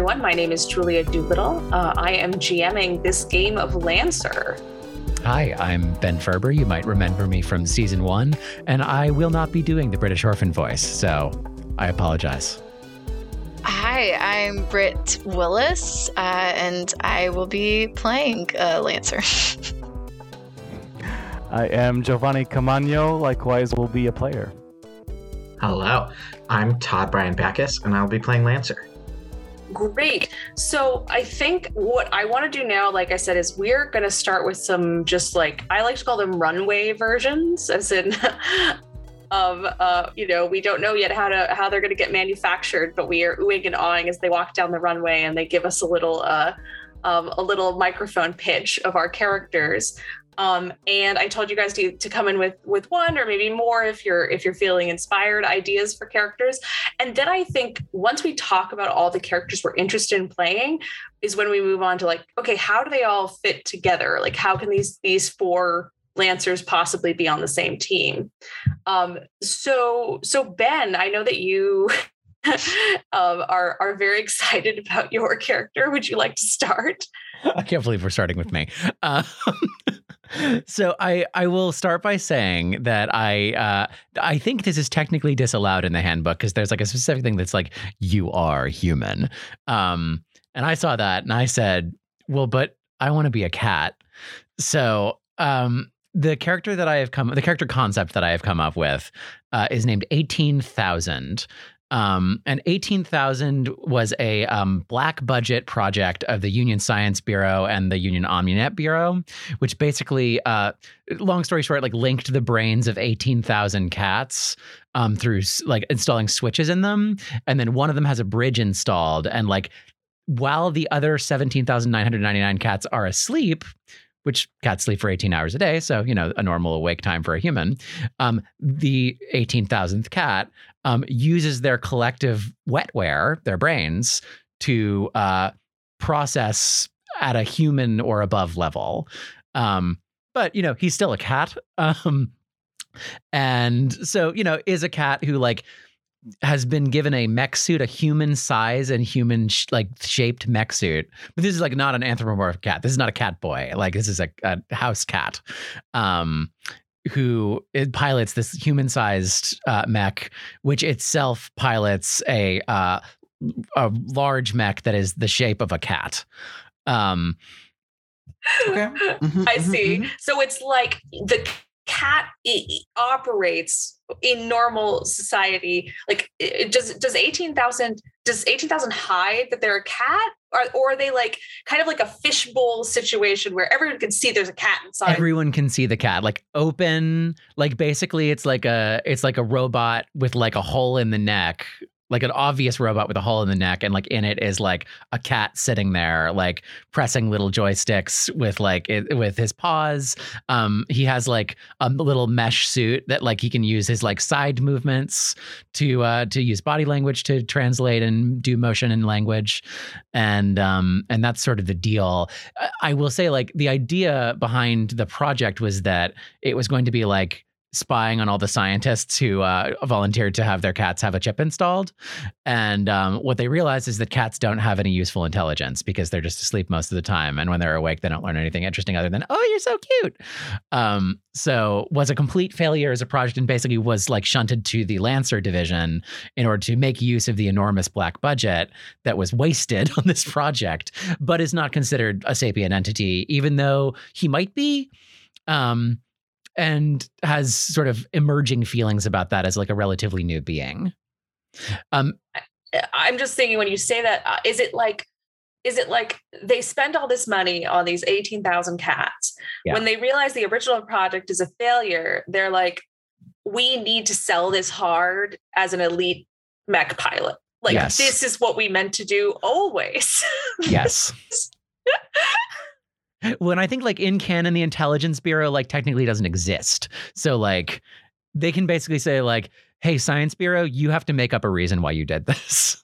everyone. My name is Julia Doolittle. Uh, I am GMing this game of Lancer. Hi, I'm Ben Ferber. You might remember me from season one, and I will not be doing the British orphan voice, so I apologize. Hi, I'm Britt Willis, uh, and I will be playing uh, Lancer. I am Giovanni Camagno, likewise will be a player. Hello, I'm Todd Bryan Backus, and I'll be playing Lancer. Great. So I think what I want to do now, like I said, is we're going to start with some just like I like to call them runway versions, as in of uh, you know we don't know yet how to how they're going to get manufactured, but we are oohing and awing as they walk down the runway and they give us a little uh, um, a little microphone pitch of our characters. Um, and I told you guys to, to come in with with one or maybe more if you're if you're feeling inspired ideas for characters. And then I think once we talk about all the characters we're interested in playing, is when we move on to like, okay, how do they all fit together? Like, how can these these four lancers possibly be on the same team? Um, so so Ben, I know that you um, are are very excited about your character. Would you like to start? I can't believe we're starting with me. Uh, so I I will start by saying that I uh, I think this is technically disallowed in the handbook because there's like a specific thing that's like you are human. Um, and I saw that and I said, well, but I want to be a cat. So um, the character that I have come, the character concept that I have come up with uh, is named 18,000. Um, and 18,000 was a um, black budget project of the Union Science Bureau and the Union Omninet Bureau, which basically, uh, long story short, like linked the brains of 18,000 cats um, through like installing switches in them. And then one of them has a bridge installed. And like, while the other 17,999 cats are asleep, which cats sleep for 18 hours a day, so you know a normal awake time for a human. Um, the 18,000th cat um, uses their collective wetware, their brains, to uh, process at a human or above level. Um, but you know he's still a cat, um, and so you know is a cat who like has been given a mech suit, a human size and human sh- like shaped mech suit. But this is like not an anthropomorphic cat. This is not a cat boy. Like this is a, a house cat. Um, who pilots this human-sized uh, mech, which itself pilots a uh, a large mech that is the shape of a cat. Um, okay. Mm-hmm, I mm-hmm, see. Mm-hmm. So it's like the cat operates in normal society like does does 18,000 does 18,000 hide that they're a cat? Or, or are they like kind of like a fishbowl situation where everyone can see there's a cat inside? Everyone can see the cat like open like basically it's like a it's like a robot with like a hole in the neck like an obvious robot with a hole in the neck and like in it is like a cat sitting there like pressing little joysticks with like it, with his paws. Um he has like a little mesh suit that like he can use his like side movements to uh to use body language to translate and do motion and language. And um and that's sort of the deal. I will say like the idea behind the project was that it was going to be like spying on all the scientists who uh, volunteered to have their cats have a chip installed. And um, what they realize is that cats don't have any useful intelligence because they're just asleep most of the time. And when they're awake, they don't learn anything interesting other than, oh, you're so cute. Um, so was a complete failure as a project and basically was like shunted to the Lancer division in order to make use of the enormous black budget that was wasted on this project, but is not considered a sapient entity, even though he might be. Um, and has sort of emerging feelings about that as like a relatively new being. Um, I'm just thinking when you say that, uh, is it like, is it like they spend all this money on these 18,000 cats? Yeah. When they realize the original project is a failure, they're like, we need to sell this hard as an elite mech pilot. Like, yes. this is what we meant to do always. yes. when I think like in canon, the intelligence bureau like technically doesn't exist. So like they can basically say like, "Hey, science bureau, you have to make up a reason why you did this."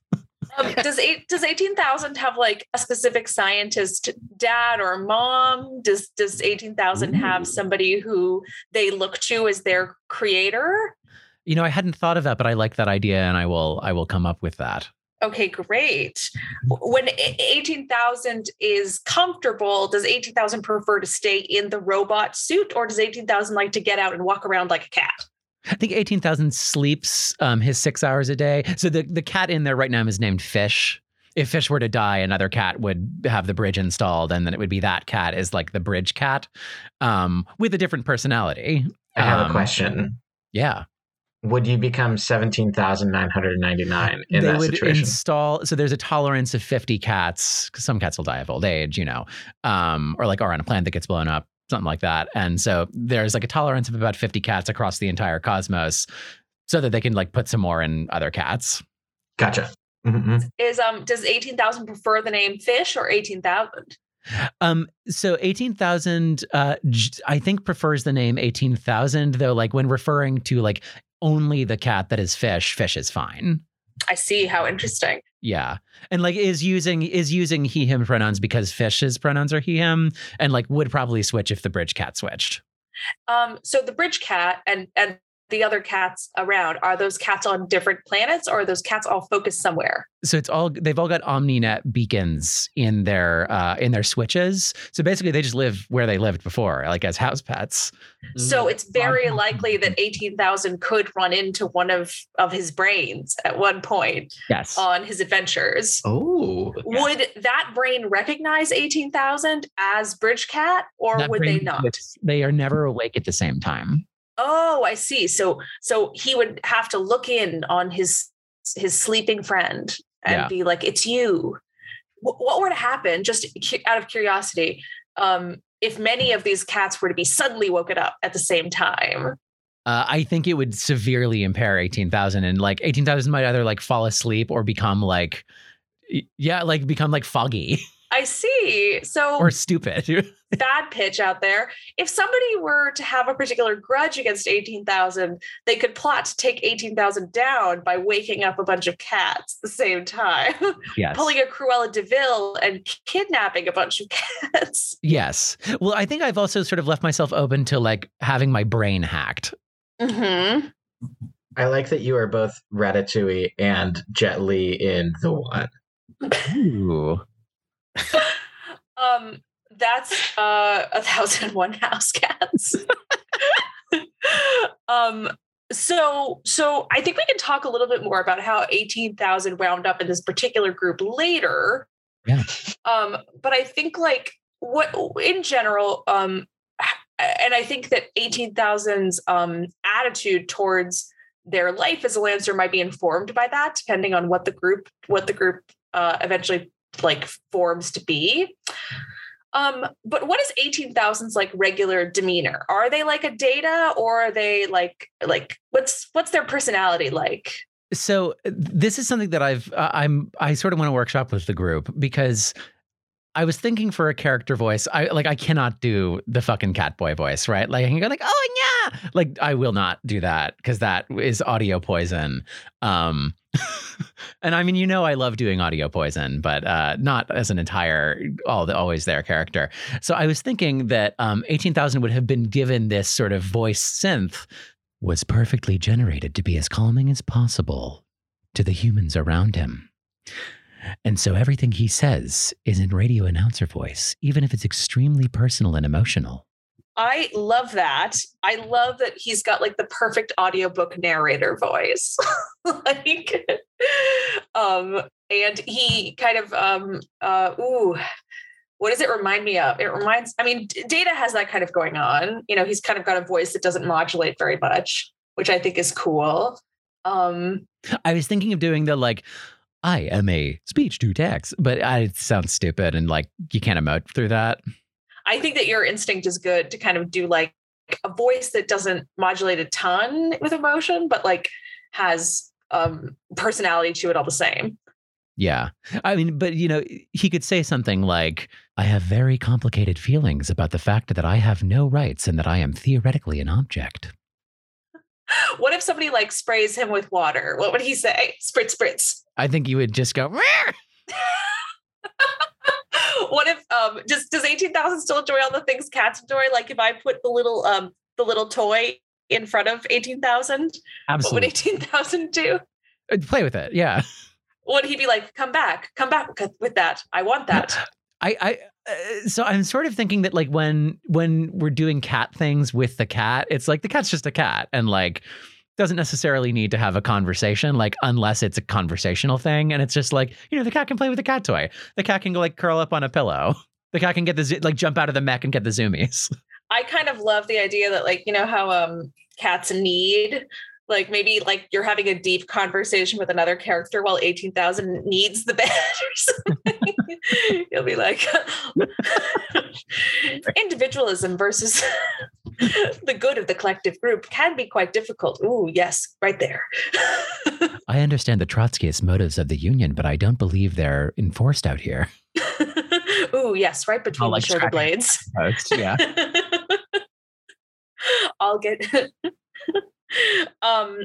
um, does eight does eighteen thousand have like a specific scientist dad or mom? Does does eighteen thousand have somebody who they look to as their creator? You know, I hadn't thought of that, but I like that idea, and I will I will come up with that. Okay, great. When e- 18,000 is comfortable, does 18,000 prefer to stay in the robot suit or does 18,000 like to get out and walk around like a cat? I think 18,000 sleeps um, his six hours a day. So the, the cat in there right now is named Fish. If Fish were to die, another cat would have the bridge installed, and then it would be that cat is like the bridge cat um, with a different personality. I have Um, a question. Yeah. Would you become 17,999 in they that would situation? install so there's a tolerance of 50 cats because some cats will die of old age you know um, or like are on a planet that gets blown up something like that and so there's like a tolerance of about 50 cats across the entire cosmos so that they can like put some more in other cats gotcha. hmm Is um does 18,000 prefer the name fish or 18,000? um so 18000 uh j- i think prefers the name 18000 though like when referring to like only the cat that is fish fish is fine I see how interesting. Yeah. And like is using is using he him pronouns because fish's pronouns are he him and like would probably switch if the bridge cat switched. Um so the bridge cat and and the other cats around are those cats on different planets or are those cats all focused somewhere? So it's all they've all got OmniNet beacons in their uh in their switches. So basically they just live where they lived before, like as house pets. So it's very likely that 18,000 could run into one of of his brains at one point Yes. on his adventures. Oh, Would that brain recognize 18,000 as Bridge Cat or That would they not? They are never awake at the same time. Oh, I see. So so he would have to look in on his his sleeping friend and Yeah. be like, "It's you." Wh- What were to happen? Just cu- out of curiosity, um, if many of these cats were to be suddenly woken up at the same time. Uh, I think it would severely impair 18,000 and like 18,000 might either like fall asleep or become like yeah, like become like foggy I see. So or stupid. bad pitch out there. If somebody were to have a particular grudge against 18,000, they could plot to take 18,000 down by waking up a bunch of cats at the same time, yes. pulling a Cruella de Vil and kidnapping a bunch of cats. Yes. Well, I think I've also sort of left myself open to like having my brain hacked. Mm-hmm. I like that you are both Ratatouille and Jet Li in the one. Ooh. Um, that's uh, a thousand one house cats. um, so so I think we can talk a little bit more about how eighteen thousand wound up in this particular group later. Yeah. Um, but I think like what in general, um, and I think that eighteen thousand's um attitude towards their life as a lancer might be informed by that, depending on what the group what the group uh, eventually like forms to be. Um, but what is 18,000's like regular demeanor? Are they like a data or are they like like what's what's their personality like? So this is something that I've I'm I sort of want to workshop with the group because I was thinking for a character voice. I like I cannot do the fucking Catboy voice, right? Like I can go like, "Oh, yeah." Like I will not do that because that is audio poison. Um and I mean, you know I love doing audio poison, but uh not as an entire all the always there character. So I was thinking that um 18,000 would have been given this sort of voice synth was perfectly generated to be as calming as possible to the humans around him. And so everything he says is in radio announcer voice, even if it's extremely personal and emotional. I love that. I love that he's got like the perfect audiobook narrator voice. like um and he kind of um uh ooh what does it remind me of? It reminds I mean Data has that kind of going on. You know, he's kind of got a voice that doesn't modulate very much, which I think is cool. Um I was thinking of doing the like, I am a speech to text, but I, it sounds stupid and like you can't emote through that. I think that your instinct is good to kind of do like a voice that doesn't modulate a ton with emotion, but like has um personality to it all the same. Yeah. I mean, but you know, he could say something like, I have very complicated feelings about the fact that I have no rights and that I am theoretically an object. What if somebody like sprays him with water? What would he say? Spritz, spritz. I think you would just go, what if um just does 18,000 still enjoy all the things cats enjoy? Like if I put the little um the little toy in front of 18,000, what would 18,000 do? Play with it. Yeah. would he be like, "Come back, come back with that. I want that." I, I so I'm sort of thinking that like when when we're doing cat things with the cat, it's like the cat's just a cat and like doesn't necessarily need to have a conversation, like unless it's a conversational thing. And it's just like, you know, the cat can play with a cat toy. The cat can go like curl up on a pillow. The cat can get the like jump out of the mech and get the zoomies. I kind of love the idea that like, you know how um cats need like maybe like you're having a deep conversation with another character while 18,000 needs the bed or something. You'll be like individualism versus the good of the collective group can be quite difficult. Ooh, yes, right there. I understand the Trotskyist motives of the Union, but I don't believe they're enforced out here. Ooh, yes, right between like the shoulder blades. Yeah. I'll get um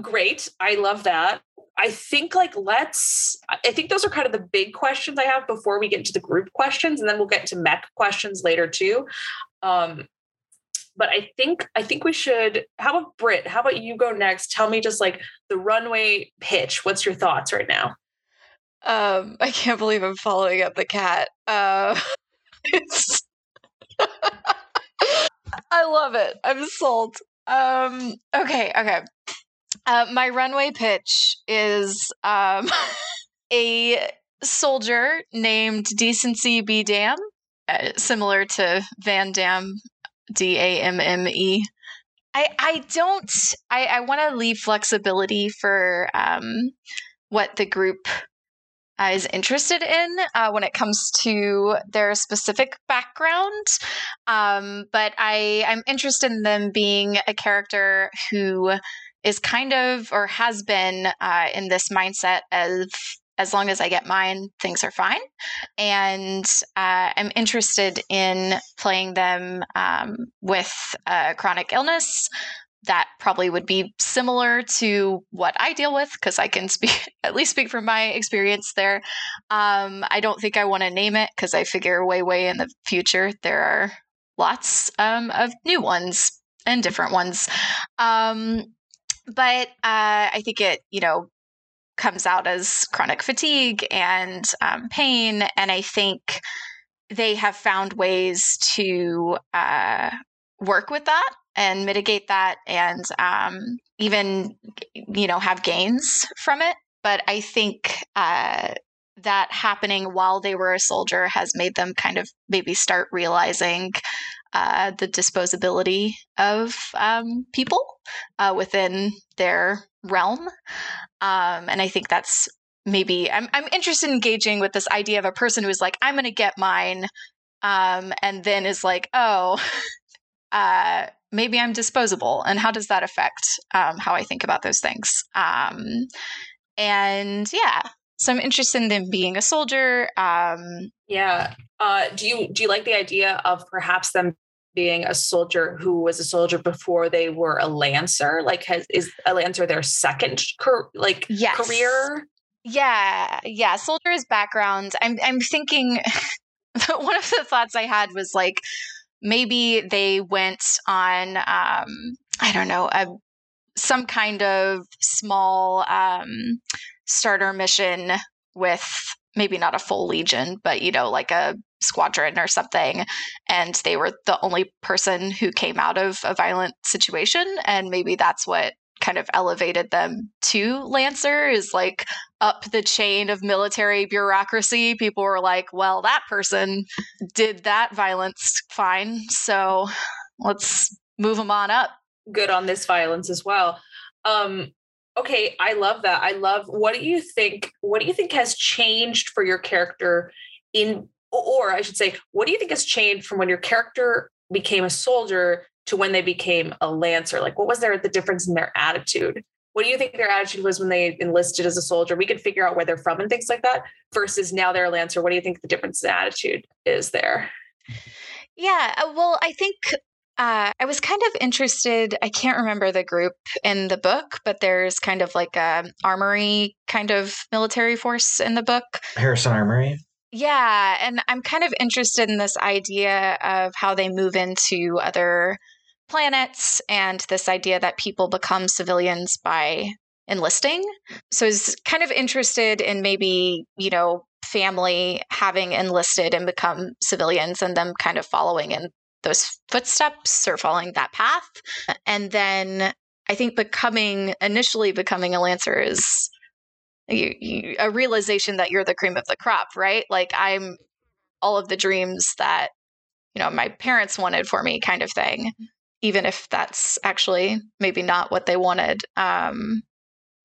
great. I love that. I think like let's I think those are kind of the big questions I have before we get into the group questions and then we'll get to mech questions later too. Um but I think I think we should how about Britt? How about you go next? Tell me just like the runway pitch. What's your thoughts right now? Um, I can't believe I'm following up the cat. Uh, it's I love it. I'm sold. Um, okay, okay. Uh, my runway pitch is um, a soldier named Decency B. Damme, uh, similar to Van Damme, D A M M E. I I don't. I I want to leave flexibility for um, what the group is interested in uh, when it comes to their specific background. Um, but I, I'm interested in them being a character who is kind of or has been uh, in this mindset of as long as I get mine, things are fine. And uh, I'm interested in playing them um, with a chronic illness that probably would be similar to what I deal with because I can speak at least speak from my experience there. Um, I don't think I want to name it because I figure way way in the future there are lots um, of new ones and different ones. Um, but uh, I think it you know comes out as chronic fatigue and um, pain, and I think they have found ways to uh, work with that and mitigate that and um, even you know have gains from it. But i think uh, that happening while they were a soldier has made them kind of maybe start realizing uh, the disposability of um, people uh, within their realm. Um, and i think that's maybe I'm, I'm interested in engaging with this idea of a person who is like i'm going to get mine um, and then is like oh uh, maybe I'm disposable, and how does that affect um, how I think about those things? Um, and yeah, so I'm interested in them being a soldier. Um, Yeah. Uh, do you do you like the idea of perhaps them being a soldier who was a soldier before they were a lancer? Like, has is a lancer their second like Yes. career? yeah, yeah, soldier's background. I'm I'm thinking one of the thoughts I had was like maybe they went on um, I don't know a some kind of small um, starter mission with maybe not a full legion, but you know, like a squadron or something. And they were the only person who came out of a violent situation. And maybe that's what kind of elevated them to Lancer is like up the chain of military bureaucracy. People were like, well, that person did that violence fine. So let's move them on up. Good on this violence as well. Um, okay, I love that. I love. What do you think? What do you think has changed for your character in, or I should say, what do you think has changed from when your character became a soldier to when they became a lancer? Like, what was there the difference in their attitude? What do you think their attitude was when they enlisted as a soldier? We could figure out where they're from and things like that. Versus now they're a lancer. What do you think the difference in attitude is there? Yeah, uh, well, I think uh, I was kind of interested. I can't remember the group in the book, but there's kind of like a armory kind of military force in the book. Harrison Armory. Yeah, and I'm kind of interested in this idea of how they move into other planets and this idea that people become civilians by enlisting. So I was kind of interested in maybe, you know, family having enlisted and become civilians and them kind of following in those footsteps or following that path. And then I think becoming initially becoming a lancer is you, you, a realization that you're the cream of the crop, right? Like I'm all of the dreams that you know my parents wanted for me, kind of thing. Mm-hmm. Even if that's actually maybe not what they wanted. Um,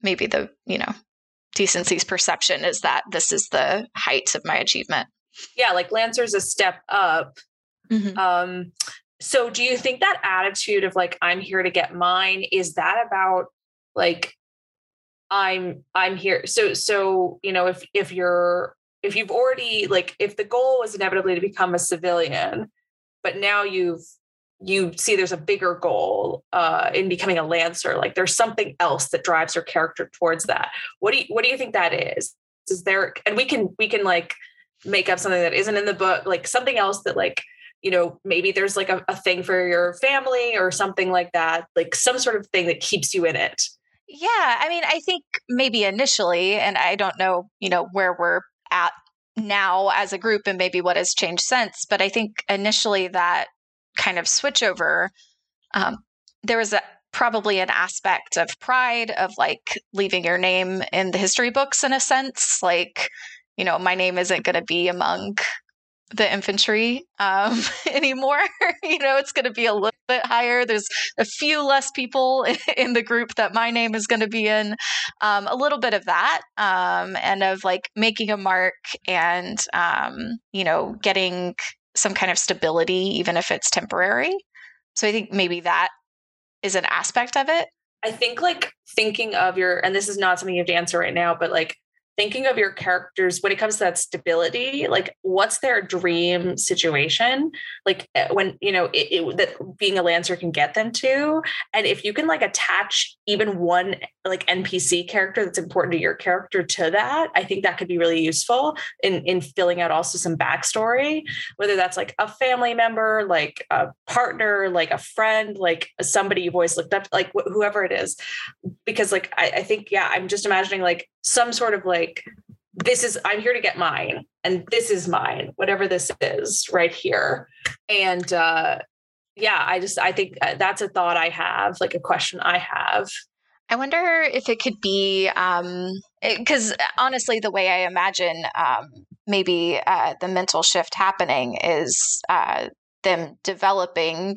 maybe the you know decency's perception is that this is the height of my achievement. Yeah, like Lancer's a step up. Mm-hmm. Um, so do you think that attitude of like I'm here to get mine is that about like I'm I'm here so so you know if if you're if you've already like if the goal was inevitably to become a civilian but now you've you see there's a bigger goal uh, in becoming a lancer like there's something else that drives your character towards that. What do you what do you think that is? Is there and we can we can like make up something that isn't in the book like something else that like you know maybe there's like a, a thing for your family or something like that like some sort of thing that keeps you in it. Yeah i mean i think maybe initially and i don't know you know where we're at now as a group and maybe what has changed since but i think initially that kind of switchover, um, there was a, probably an aspect of pride of like leaving your name in the history books in a sense. Like, you know, my name isn't going to be among the infantry um, anymore. you know, it's going to be a little bit higher. There's a few less people in the group that my name is going to be in. Um, a little bit of that, um, and of like making a mark and, um, you know, getting some kind of stability, even if it's temporary. So I think maybe that is an aspect of it. I think like thinking of your, and this is not something you have to answer right now, but like thinking of your characters when it comes to that stability like what's their dream situation? Like eh, when you know it, it, that being a lancer can get them to. And if you can like attach even one like npc character that's important to your character to that i think that could be really useful in in filling out also some backstory whether that's like a family member like a partner like a friend like somebody you've always looked up like wh- whoever it is. Because like I, I think yeah i'm just imagining like some sort of like this is i'm here to get mine and this is mine whatever this is right here. And uh yeah i just i think uh, that's a thought i have like a question i have. I wonder if it could be um because honestly, the way I imagine um, maybe uh, the mental shift happening is uh, them developing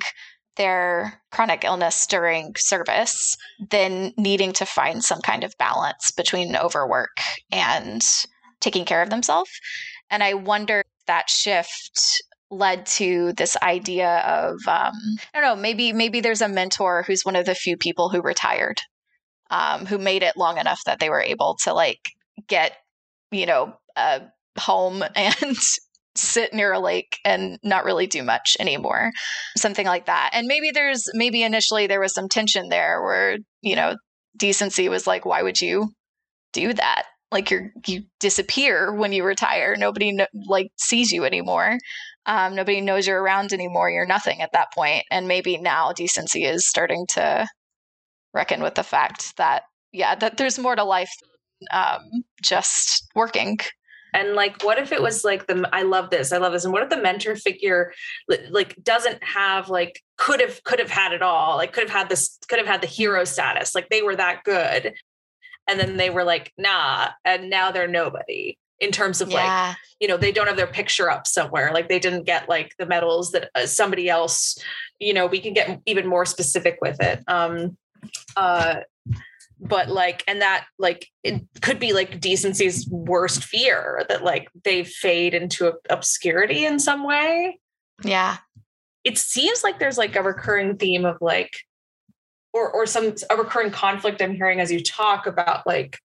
their chronic illness during service, then needing to find some kind of balance between overwork and taking care of themselves. And I wonder if that shift led to this idea of um, I don't know, maybe maybe there's a mentor who's one of the few people who retired, um, who made it long enough that they were able to like get, you know, a home and sit near a lake and not really do much anymore. Something like that. And maybe there's maybe initially there was some tension there where you know decency was like why would you do that? Like you're you disappear when you retire. Nobody no, like sees you anymore. Um, nobody knows you're around anymore. You're nothing at that point. And maybe now decency is starting to reckon with the fact that yeah that there's more to life um, just working and like what if it was like the i love this i love this and what if the mentor figure like doesn't have like could have could have had it all like could have had this could have had the hero status like they were that good and then they were like nah and now they're nobody in terms of yeah. like you know they don't have their picture up somewhere like they didn't get like the medals that uh, somebody else you know we can get even more specific with it um uh but like and that like it could be like decency's worst fear that like they fade into obscurity in some way. Yeah. It seems like there's like a recurring theme of like or or some a recurring conflict i'm hearing as you talk about like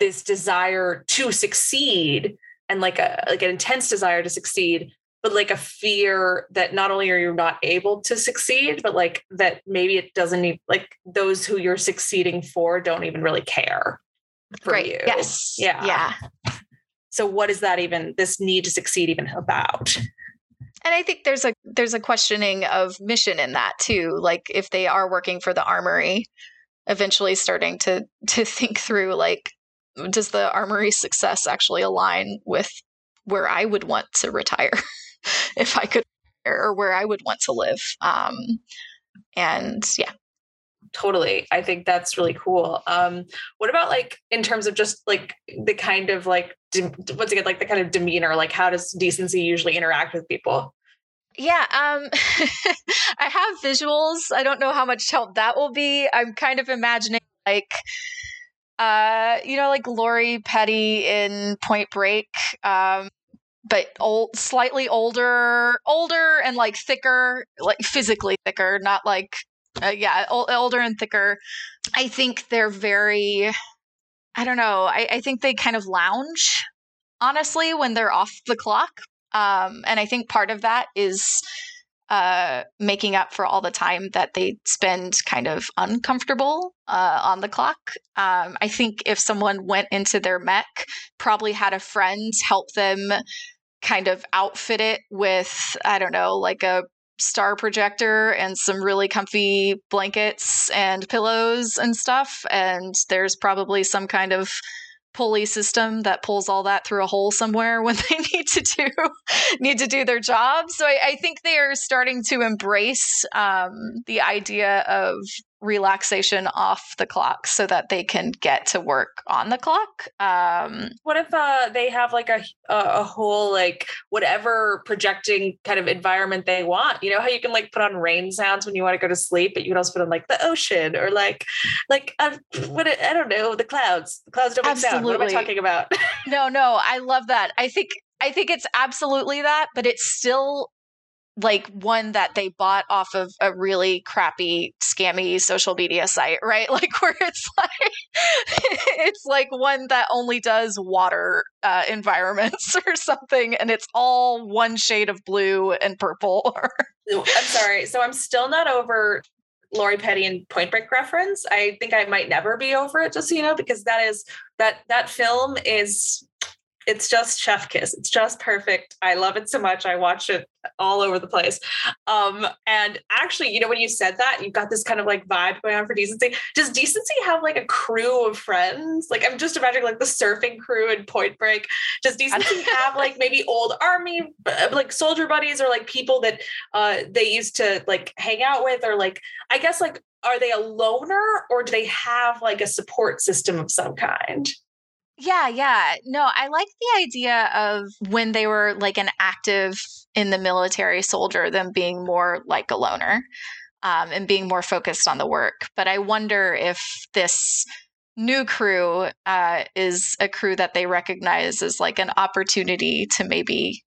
this desire to succeed and like a like an intense desire to succeed but like a fear that not only are you not able to succeed, but like that maybe it doesn't even like those who you're succeeding for don't even really care for Great. you. Yes. Yeah. Yeah. So what is that even this need to succeed even about? And I think there's a there's a questioning of mission in that too. Like if they are working for the armory, eventually starting to to think through like does the armory success actually align with where I would want to retire if I could or where I would want to live. Um, and yeah, totally i think that's really cool um what about like in terms of just like the kind of like de- once again like the kind of demeanor like how does decency usually interact with people yeah um i have visuals i don't know how much help that will be i'm kind of imagining like uh you know like Lori Petty in Point Break um but old slightly older older and like thicker like physically thicker not like uh, yeah, older and thicker. I think they're very. I don't know. I, I think they kind of lounge, honestly, when they're off the clock. Um, and I think part of that is uh, making up for all the time that they spend kind of uncomfortable uh, on the clock. Um, I think if someone went into their mech, probably had a friend help them kind of outfit it with, I don't know, like a star projector and some really comfy blankets and pillows and stuff. And there's probably some kind of pulley system that pulls all that through a hole somewhere when they need to do need to do their job. So I, I think they are starting to embrace um, the idea of relaxation off the clock so that they can get to work on the clock. Um, what if uh, they have like a a whole like whatever projecting kind of environment they want? You know how you can like put on rain sounds when you want to go to sleep, but you can also put on like the ocean or like like uh, what I don't know the clouds. The clouds don't make sound. What am I talking about? no, no, I love that. I think I think it's absolutely that, but it's still like one that they bought off of a really crappy scammy social media site right? Like where it's like it's like one that only does water uh, environments or something and it's all one shade of blue and purple. I'm sorry. So i'm still not over Lori Petty and Point Break reference. I think I might never be over it, just so you know, because that is that that film is it's just chef kiss. It's just perfect. I love it so much. I watch it all over the place. Um and actually you know when you said that you've got this kind of like vibe going on for decency. Does decency have like a crew of friends? Like i'm just imagining like the surfing crew in point break. Does decency have like maybe old army uh, like soldier buddies or like people that uh they used to like hang out with or like i guess like are they a loner or do they have like a support system of some kind yeah, yeah. No, I like the idea of when they were like an active in the military soldier, them being more like a loner um, and being more focused on the work. But I wonder if this new crew uh, is a crew that they recognize as like an opportunity to maybe,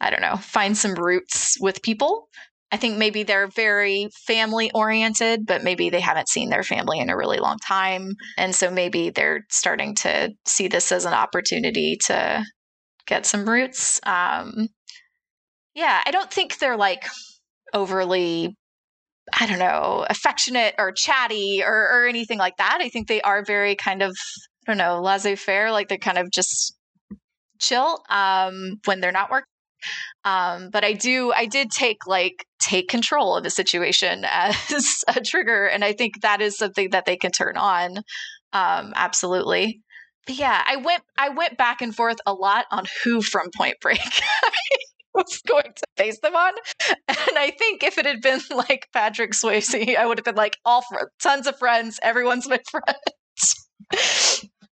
I don't know, find some roots with people I think maybe they're very family oriented, but maybe they haven't seen their family in a really long time. And so maybe they're starting to see this as an opportunity to get some roots. Um, yeah, I don't think they're like overly, I don't know, affectionate or chatty or, or anything like that. I think they are very kind of, I don't know, laissez faire, like they're kind of just chill um, when they're not working. Um, but I do, I did take like take control of the situation as a trigger, and I think that is something that they can turn on. Um, absolutely. But yeah, I went, I went back and forth a lot on who from Point Break. was going to face them on. And I think if it had been like Patrick Swayze, I would have been like, all for tons of friends, everyone's my friend.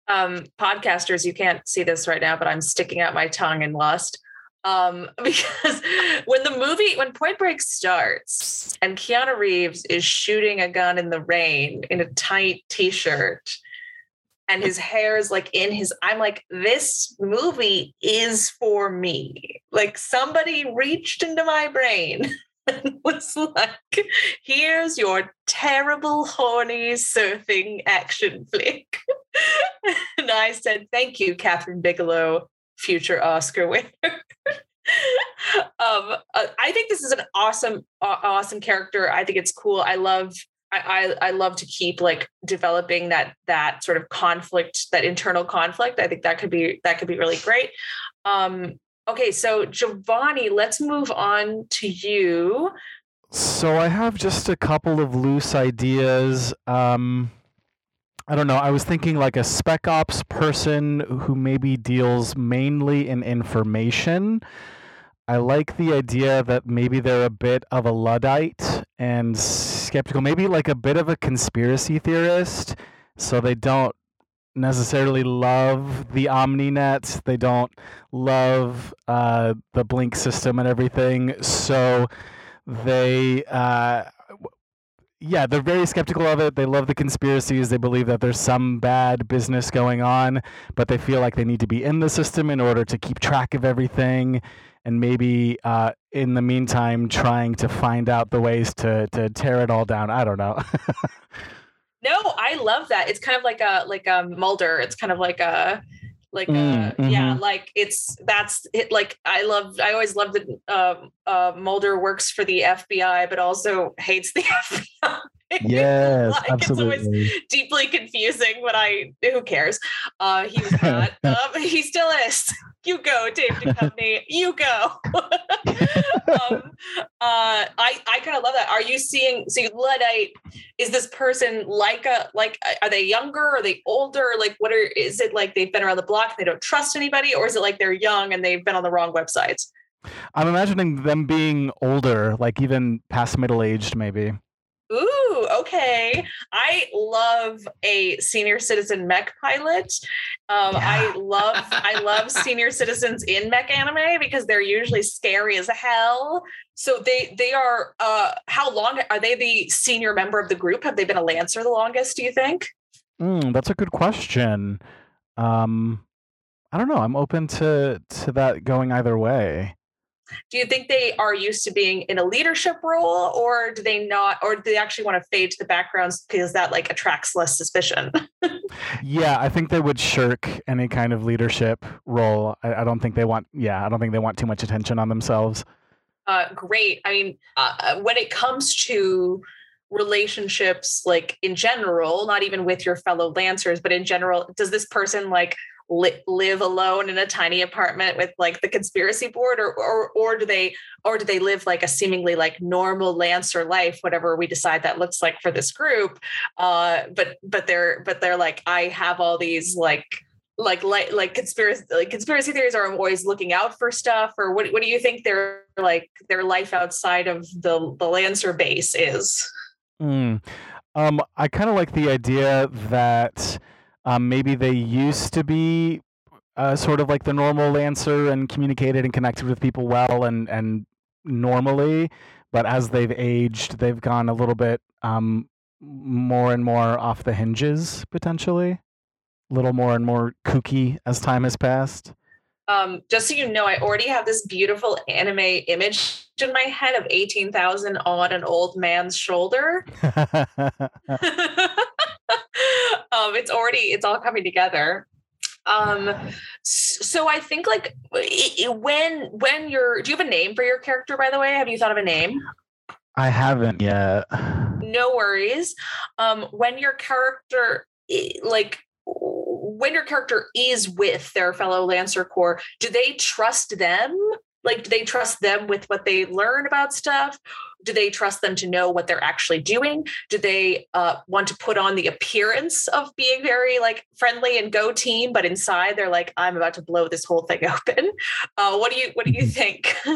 um, podcasters, you can't see this right now, but I'm sticking out my tongue in lust um, because when the movie when Point Break starts and Keanu Reeves is shooting a gun in the rain in a tight t-shirt and his hair is like in his I'm like this movie is for me. Like somebody reached into my brain and was like here's your terrible horny surfing action flick. and I said thank you Kathryn Bigelow future Oscar winner. um, uh, I think this is an awesome, awesome character. I think it's cool. I love, I, I, I love to keep like developing that that sort of conflict, that internal conflict. I think that could be that could be really great. Um, okay, so Giovanni, let's move on to you. So I have just a couple of loose ideas. Um, I don't know. I was thinking like a spec ops person who maybe deals mainly in information. I like the idea that maybe they're a bit of a Luddite and skeptical, maybe like a bit of a conspiracy theorist. So they don't necessarily love the OmniNet. They don't love uh, the Blink system and everything. So they, uh, yeah, they're very skeptical of it. They love the conspiracies. They believe that there's some bad business going on, but they feel like they need to be in the system in order to keep track of everything and maybe uh, in the meantime trying to find out the ways to to tear it all down. I don't know. no, I love that. It's kind of like a like a Mulder. It's kind of like a like Mm, uh yeah mhm. like it's that's it like i love i always love that um uh mulder works for the fbi but also hates the fbi yes, Like, it's always absolutely. deeply confusing but i who cares uh he was not um he still is you go dave Duchovny. you go. Um uh i i kind of love that. Are you seeing so luddite is this person like a like are they younger? Are they older? Like what are is it like they've been around the block and they don't trust anybody or is it like they're young and they've been on the wrong websites? I'm imagining them being older, like even past middle aged, maybe. Ooh, okay. I love a senior citizen mech pilot. Um, I love I love senior citizens in mech anime because they're usually scary as hell. So they they are uh how long are they the senior member of the group? Have they been a lancer the longest, do you think? Mm, that's a good question. Um, I don't know. I'm open to to that going either way. Do you think they are used to being in a leadership role or do they not or do they actually want to fade to the backgrounds because that like attracts less suspicion? Yeah, I think they would shirk any kind of leadership role. I, I don't think they want. Yeah, I don't think they want too much attention on themselves. uh, great. I mean, uh, when it comes to relationships, like in general, not even with your fellow Lancers, but in general, does this person like li- live alone in a tiny apartment with like the conspiracy board, or or or do they or do they live like a seemingly like normal Lancer life, whatever we decide that looks like for this group? Uh, but but they're but they're like, I have all these like like like like conspiracy like conspiracy theories are always looking out for stuff or what what do you think their like their life outside of the the Lancer base is? Mm. Um, I kind of like the idea that um, maybe they used to be uh, sort of like the normal Lancer and communicated and connected with people well and and normally, but as they've aged, they've gone a little bit um, more and more off the hinges potentially, a little more and more kooky as time has passed. Um, just so you know, I already have this beautiful anime image in my head of 18,000 on an old man's shoulder. um, it's already, it's all coming together. Um, so I think like when, when you're, do you have a name for your character, by the way? Have you thought of a name? I haven't yet. no worries. Um, when your character, like, when your character is with their fellow Lancer Corps, do they trust them? Like, do they trust them with what they learn about stuff? Do they trust them to know what they're actually doing? Do they uh, want to put on the appearance of being very like friendly and go team, but inside they're like, I'm about to blow this whole thing open? Uh, what do you What do you think?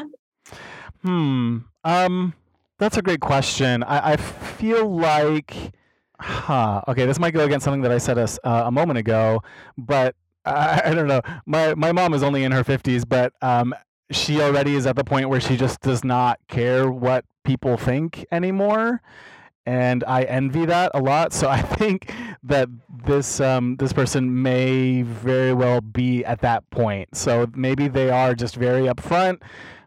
Hmm. Um, that's a great question. I, I feel like, huh. Okay, this might go against something that I said a, uh, a moment ago, but I, I don't know. My my mom is only in her fifties, but um, she already is at the point where she just does not care what people think anymore. And I envy that a lot. So I think that this um, this person may very well be at that point. So maybe they are just very upfront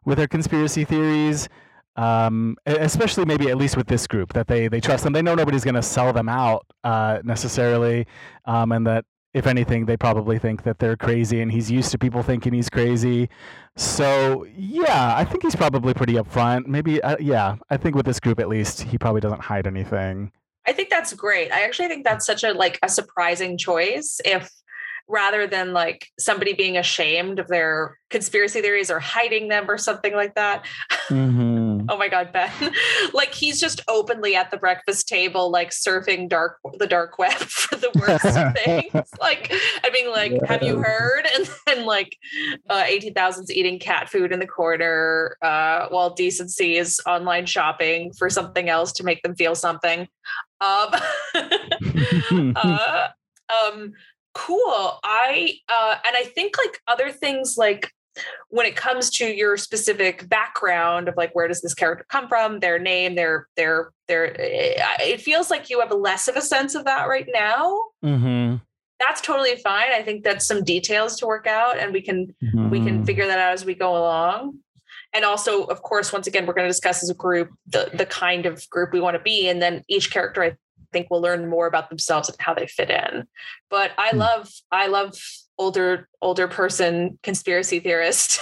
with their conspiracy theories um, especially maybe at least with this group that they they trust them they know nobody's going to sell them out uh, necessarily um, and that if anything they probably think that they're crazy and he's used to people thinking he's crazy. So yeah i think he's probably pretty upfront. Maybe uh, yeah i think with this group at least he probably doesn't hide anything. I think that's great. I actually think that's such a like a surprising choice if rather than like somebody being ashamed of their conspiracy theories or hiding them or something like that. mm-hmm. Oh my god, Ben! like he's just openly at the breakfast table, like surfing dark the dark web for the worst things. Like I mean, like, have you heard? And then like uh, eighteen thousand's eating cat food in the corner, uh, while decency is online shopping for something else to make them feel something. Um, uh, um, cool. I uh, and I think like other things like when it comes to your specific background of like where does this character come from their name their their their eh, it feels like you have less of a sense of that right now mm-hmm. that's totally fine i think that's some details to work out and we can Mm-hmm. we can figure that out as we go along and also of course once again we're going to discuss as a group the the kind of group we want to be and then each character i think will learn more about themselves and how they fit in but i Hmm. love i love older older person conspiracy theorist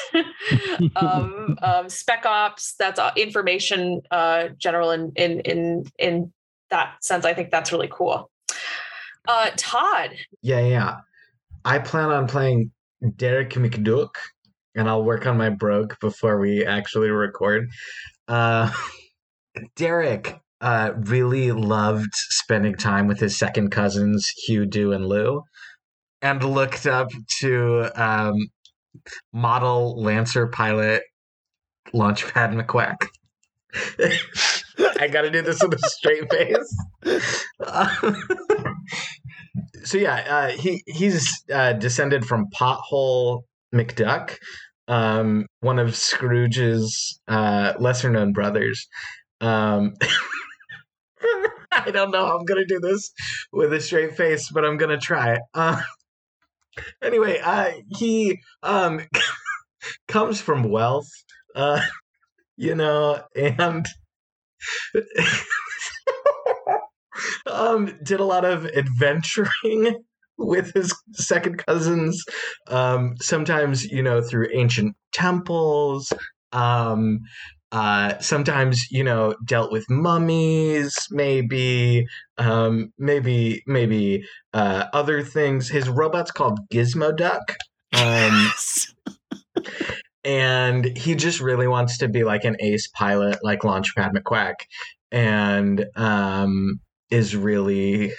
um, um spec ops that's uh, information uh general in in in in that sense i think that's really cool uh todd Yeah, yeah. I plan on playing Derek McDuck, and I'll work on my brogue before we actually record. Uh, Derek uh, really loved spending time with his second cousins, Hugh, Do, and Lou, and looked up to um, model Lancer pilot Launchpad McQuack. I gotta do this with a straight face. So yeah, uh, he he's uh, descended from Pothole McDuck, um, one of Scrooge's uh, lesser known brothers. Um, I don't know how I'm gonna do this with a straight face, but I'm gonna try. Uh, anyway, uh, he um, comes from wealth, uh, you know, and um, did a lot of adventuring with his second cousins. Um, sometimes, you know, through ancient temples. Um, uh, sometimes, you know, dealt with mummies, maybe, um, maybe, maybe uh, other things. His robot's called Gizmo Duck. Um, and he just really wants to be like an ace pilot, like Launchpad McQuack, and um, is really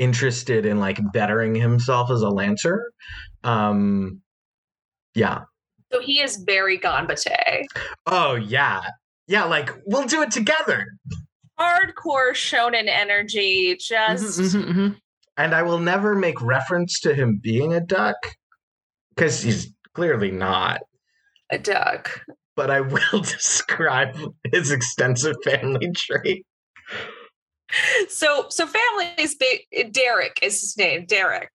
interested in like bettering himself as a lancer. Um, yeah. So he is very ganbate Oh yeah. Yeah, like we'll do it together. hardcore shonen energy just Mm-hmm, And I will never make reference to him being a duck because he's clearly not. a duck But I will describe his extensive family tree. so so families ba- derek is his name derek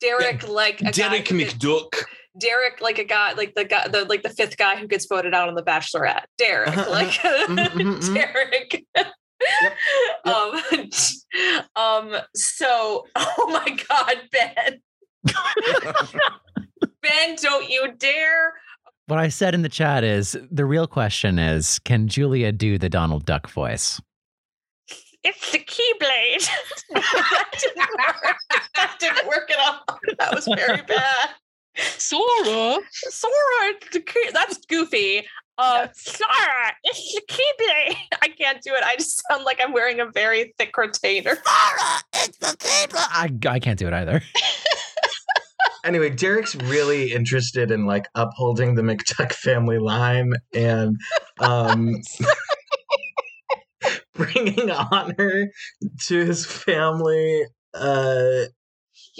derek like a Derek who gets- McDuck. Derek like a guy like the guy the like the fifth guy who gets voted out on the bachelorette. Derek Uh-huh, like mhm, mhm. derek. Um um so oh my god ben. Ben don't you dare. What I said in the chat is the real question is can Julia do the Donald Duck voice? it's the keyblade. That didn't work. That didn't work at all. That was very bad Sora. Sora, it's the key. That's goofy. Uh, Sora, it's the Keyblade. I can't do it. I just sound like I'm wearing a very thick retainer. Sora, it's the keyblade. I, I can't do it either. anyway, Derek's really interested in like upholding the McDuck family line and um, bringing honor to his family. Uh,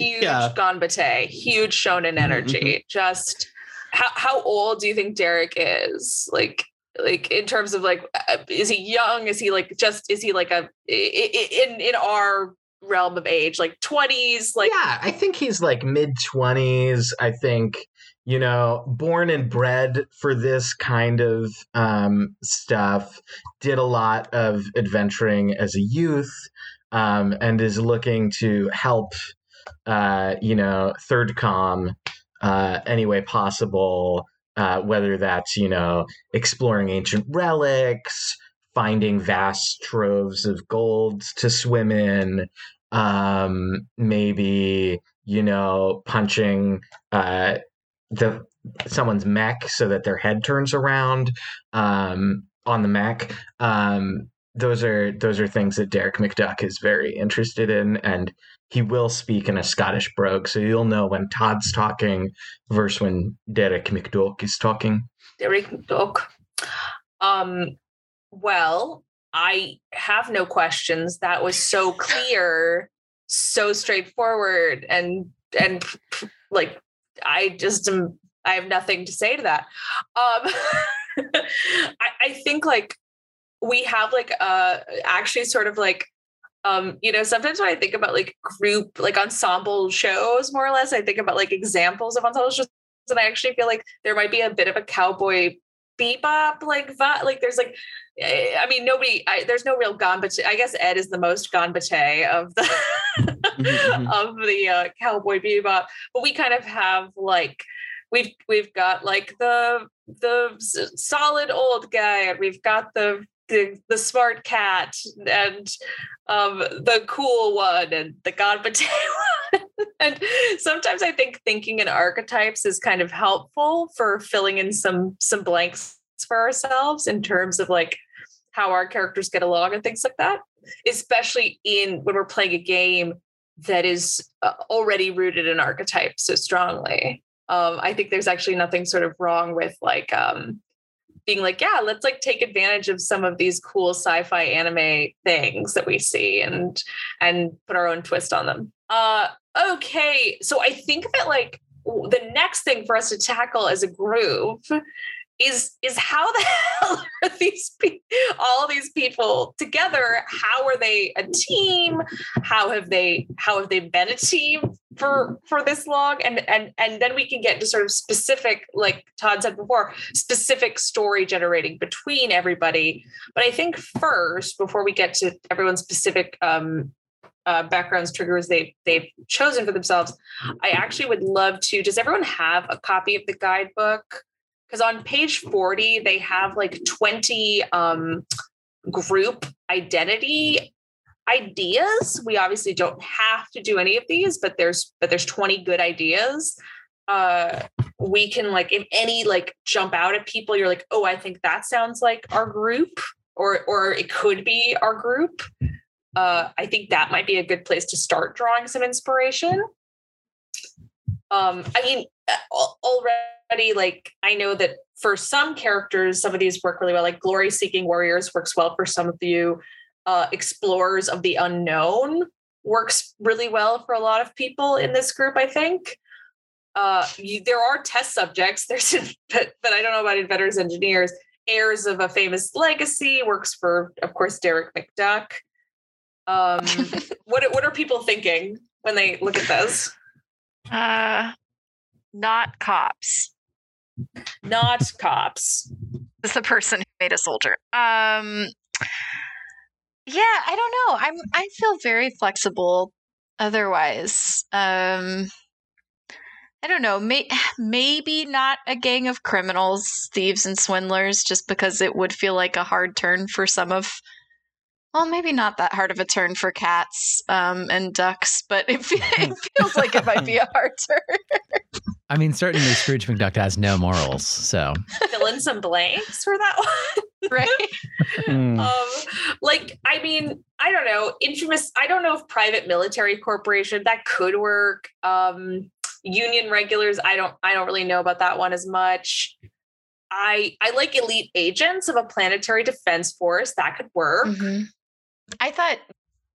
Huge Yeah. Ganbate, huge shonen energy. Just how how old do you think Derek is? Like like in terms of like uh, is he young? Is he like just is he like a in in our realm of age like 20s like yeah, I think he's like mid twenties. I think you know, born and bred for this kind of um, stuff. Did a lot of adventuring as a youth, um, and is looking to help. Uh, you know, third com uh, any way possible. Uh, whether that's you know exploring ancient relics, finding vast troves of gold to swim in, um, maybe you know punching uh, the someone's mech so that their head turns around. Um, on the Mac. Um, those are those are things that Derek McDuck is very interested in, and he will speak in a Scottish brogue, so you'll know when Todd's talking versus when Derek McDuck is talking. Derek McDuck. Um, well, I have no questions. That was so clear, so straightforward, and and like I just am. I have nothing to say to that. Um, I, I think like we have like uh actually sort of like um you know sometimes when i think about like group like ensemble shows more or less i think about like examples of ensemble shows and i actually feel like there might be a bit of a cowboy bebop like that like there's like eh, i mean nobody I, there's no real but i guess ed is the most gone of the Mhm. of the uh, cowboy bebop but we kind of have like we've we've got like the the solid old guy and we've got the the, the smart cat and um the cool one and the god one. And sometimes i think thinking in archetypes is kind of helpful for filling in some some blanks for ourselves in terms of like how our characters get along and things like that especially in when we're playing a game that is uh, already rooted in archetype so strongly. Um, I think there's actually nothing sort of wrong with like um, being like, yeah, let's like take advantage of some of these cool sci-fi anime things that we see and and put our own twist on them. Uh, okay, so I think that like the next thing for us to tackle as a group is is how the hell are these pe- all these people together? How are they a team? How have they how have they been a team for for this long? And and and then we can get to sort of specific, like Todd said before, specific story generating between everybody. But I think first, before we get to everyone's specific um, uh, backgrounds, triggers they they've chosen for themselves, I actually would love to. Does everyone have a copy of the guidebook? Because on page forty, they have like twenty um, group identity ideas. We obviously don't have to do any of these, but there's but there's twenty good ideas. Uh, we can like if any like jump out at people, you're like, oh, I think that sounds like our group, or or it could be our group uh, I think that might be a good place to start drawing some inspiration. Um, I mean, uh, already, like, I know that for some characters, some of these work really well. Like, glory seeking warriors works well for some of you. Uh, explorers of the unknown works really well for a lot of people in this group, I think. Uh, you, there are test subjects. There's, but, but I don't know about inventors, engineers. Heirs of a famous legacy works for, of course, Derek McDuck. Um, what what are people thinking when they look at this? Uh, not cops. Not cops. It's the person who made a soldier. Um, yeah, I don't know. I'm I feel very flexible. Otherwise, um, I don't know. May, maybe not a gang of criminals, thieves, and swindlers, just because it would feel like a hard turn for some of. Well, maybe not that hard of a turn for cats um, and ducks, but it, it feels like it might be a hard turn. I mean, certainly Scrooge McDuck has no morals, so Fill in some blanks for that one. right? Hmm. um, like, I mean, I don't know. Infamous. I don't know if private military corporation that could work. Um, union regulars. I don't. I don't really know about that one as much. I I like elite agents of a planetary defense force. That could work. Mm-hmm. I thought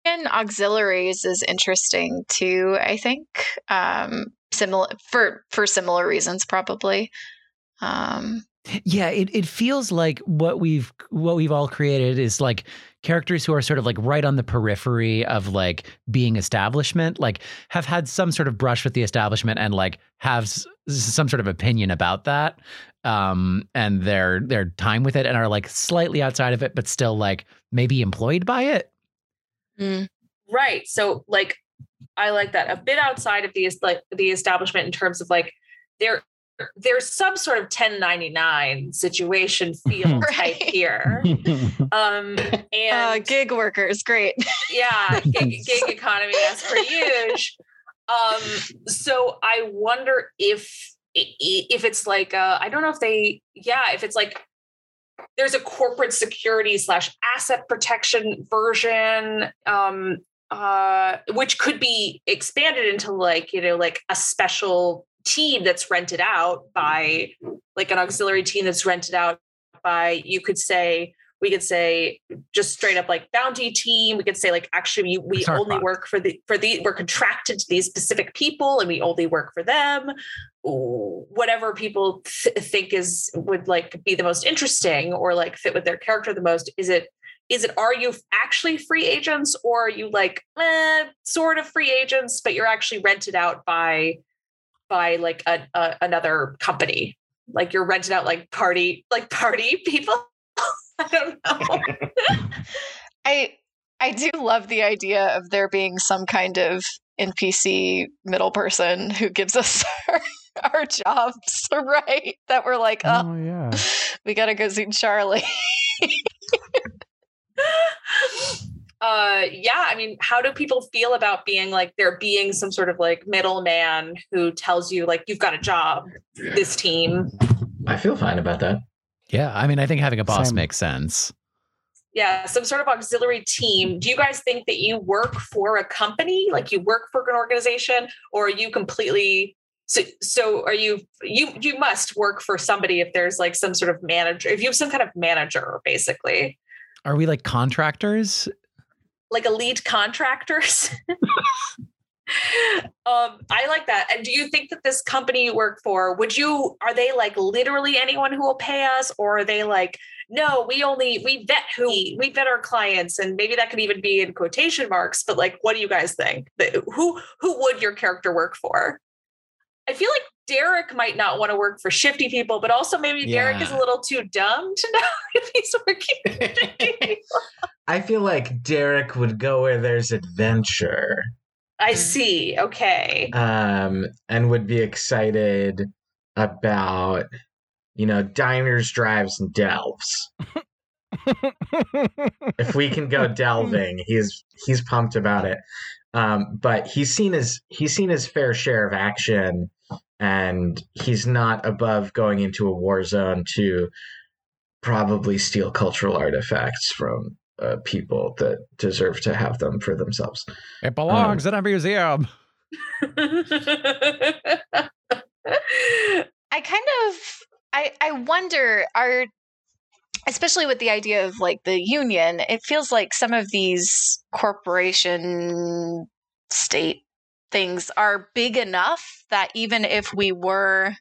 in auxiliaries is interesting too. I think um, similar for for similar reasons, probably. Um, yeah, it, it feels like what we've what we've all created is like characters who are sort of like right on the periphery of like being establishment, like have had some sort of brush with the establishment and like have s- some sort of opinion about that. Um, and their their time with it and are like slightly outside of it, but still like maybe employed by it. Right. So like I like that a bit outside of the like the establishment in terms of like there there's some sort of 1099 situation feel Right. type here. Um and uh, gig workers, great. yeah, gig, gig economy as per usual. Um so I wonder if i- i- if it's like uh I don't know if they yeah, if it's like there's a corporate security slash asset protection version um, uh, which could be expanded into like you know like a special team that's rented out by like an auxiliary team that's rented out by you could say we could say just straight up like bounty team. We could say like actually we, we only work for the for the we're contracted to these specific people and we only work for them. Whatever people th- think is would like be the most interesting or like fit with their character the most is it is it are you actually free agents or are you like eh, sort of free agents but you're actually rented out by by like a, a, another company? Like you're rented out like party like party people i don't know. I i do love the idea of there being some kind of npc middle person who gives us our, our jobs right? That we're like oh, oh yeah. we gotta go see charlie. Uh yeah i mean how do people feel about being like there being some sort of like middleman who tells you like you've got a job this team? I feel fine about that yeah i mean i think having a boss Same. makes sense yeah some sort of auxiliary team do you guys think that you work for a company like you work for an organization or are you completely so so are you you you must work for somebody if there's like some sort of manager if you have some kind of manager basically are we like contractors? Like elite contractors? um i like that and do you think that this company you work for would you are they like literally anyone who will pay us or are they like no we only we vet who we, vet our clients and maybe that could even be in quotation marks but like what do you guys think who who would your character work for i feel like Derek might not want to work for shifty people, but also maybe yeah. Derek is a little too dumb to know if he's working. I feel like Derek would go where there's adventure. I see. Okay. Um, and would be excited about, you know, diners, drives, and delves. if we can go delving, he's he's pumped about it. Um, but he's seen his he's seen his fair share of action and he's not above going into a war zone to probably steal cultural artifacts from uh, people that deserve to have them for themselves. It belongs um, in a museum. I kind of I I wonder are especially with the idea of like the union, it feels like some of these corporation state things are big enough that even if we were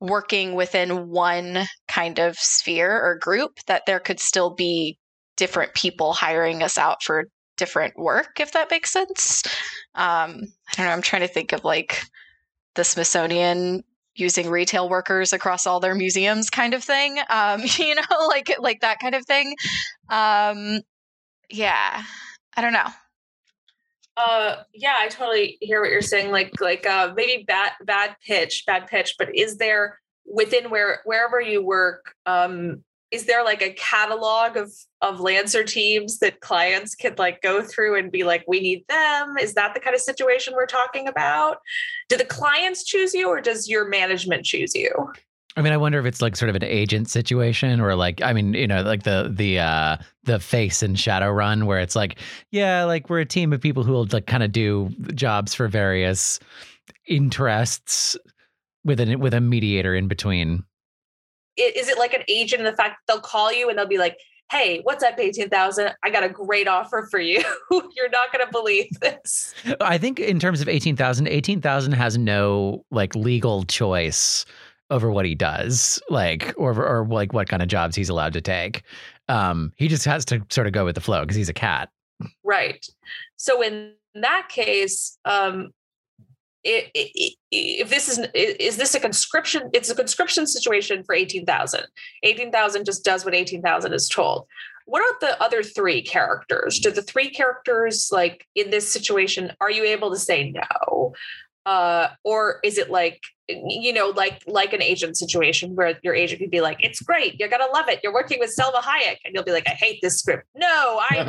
working within one kind of sphere or group that there could still be different people hiring us out for different work if that makes sense um, i don't know i'm trying to think of like the smithsonian using retail workers across all their museums kind of thing um, you know like like that kind of thing um, yeah i don't know uh, yeah, I totally hear what you're saying. Like, like uh, maybe bad, bad pitch, bad pitch. But is there within where wherever you work, um, is there like a catalog of of Lancer teams that clients could like go through and be like, we need them? Is that the kind of situation we're talking about? Do the clients choose you, or does your management choose you? I mean, I wonder if it's like sort of an agent situation or like, I mean, you know, like the the uh the face in Shadowrun where it's like, yeah, like we're a team of people who will like kind of do jobs for various interests with an with a mediator in between. Is it like an agent in the fact they'll call you and they'll be like, hey, what's up, 18,000? I got a great offer for you. You're not going to believe this. I think in terms of 18,000, 18,000 has no like legal choice over what he does, like or or like what kind of jobs he's allowed to take. Um, he just has to sort of go with the flow because he's a cat. Right. So in that case, um, if this is is this a conscription? It's a conscription situation for eighteen thousand. Eighteen thousand just does what eighteen thousand is told. What about the other three characters? Do the three characters like in this situation? Are you able to say no? Uh, or is it like you know like like an agent situation where your agent could be like it's great you're gonna love it you're working with salma hayek and you'll be like i hate this script no i'm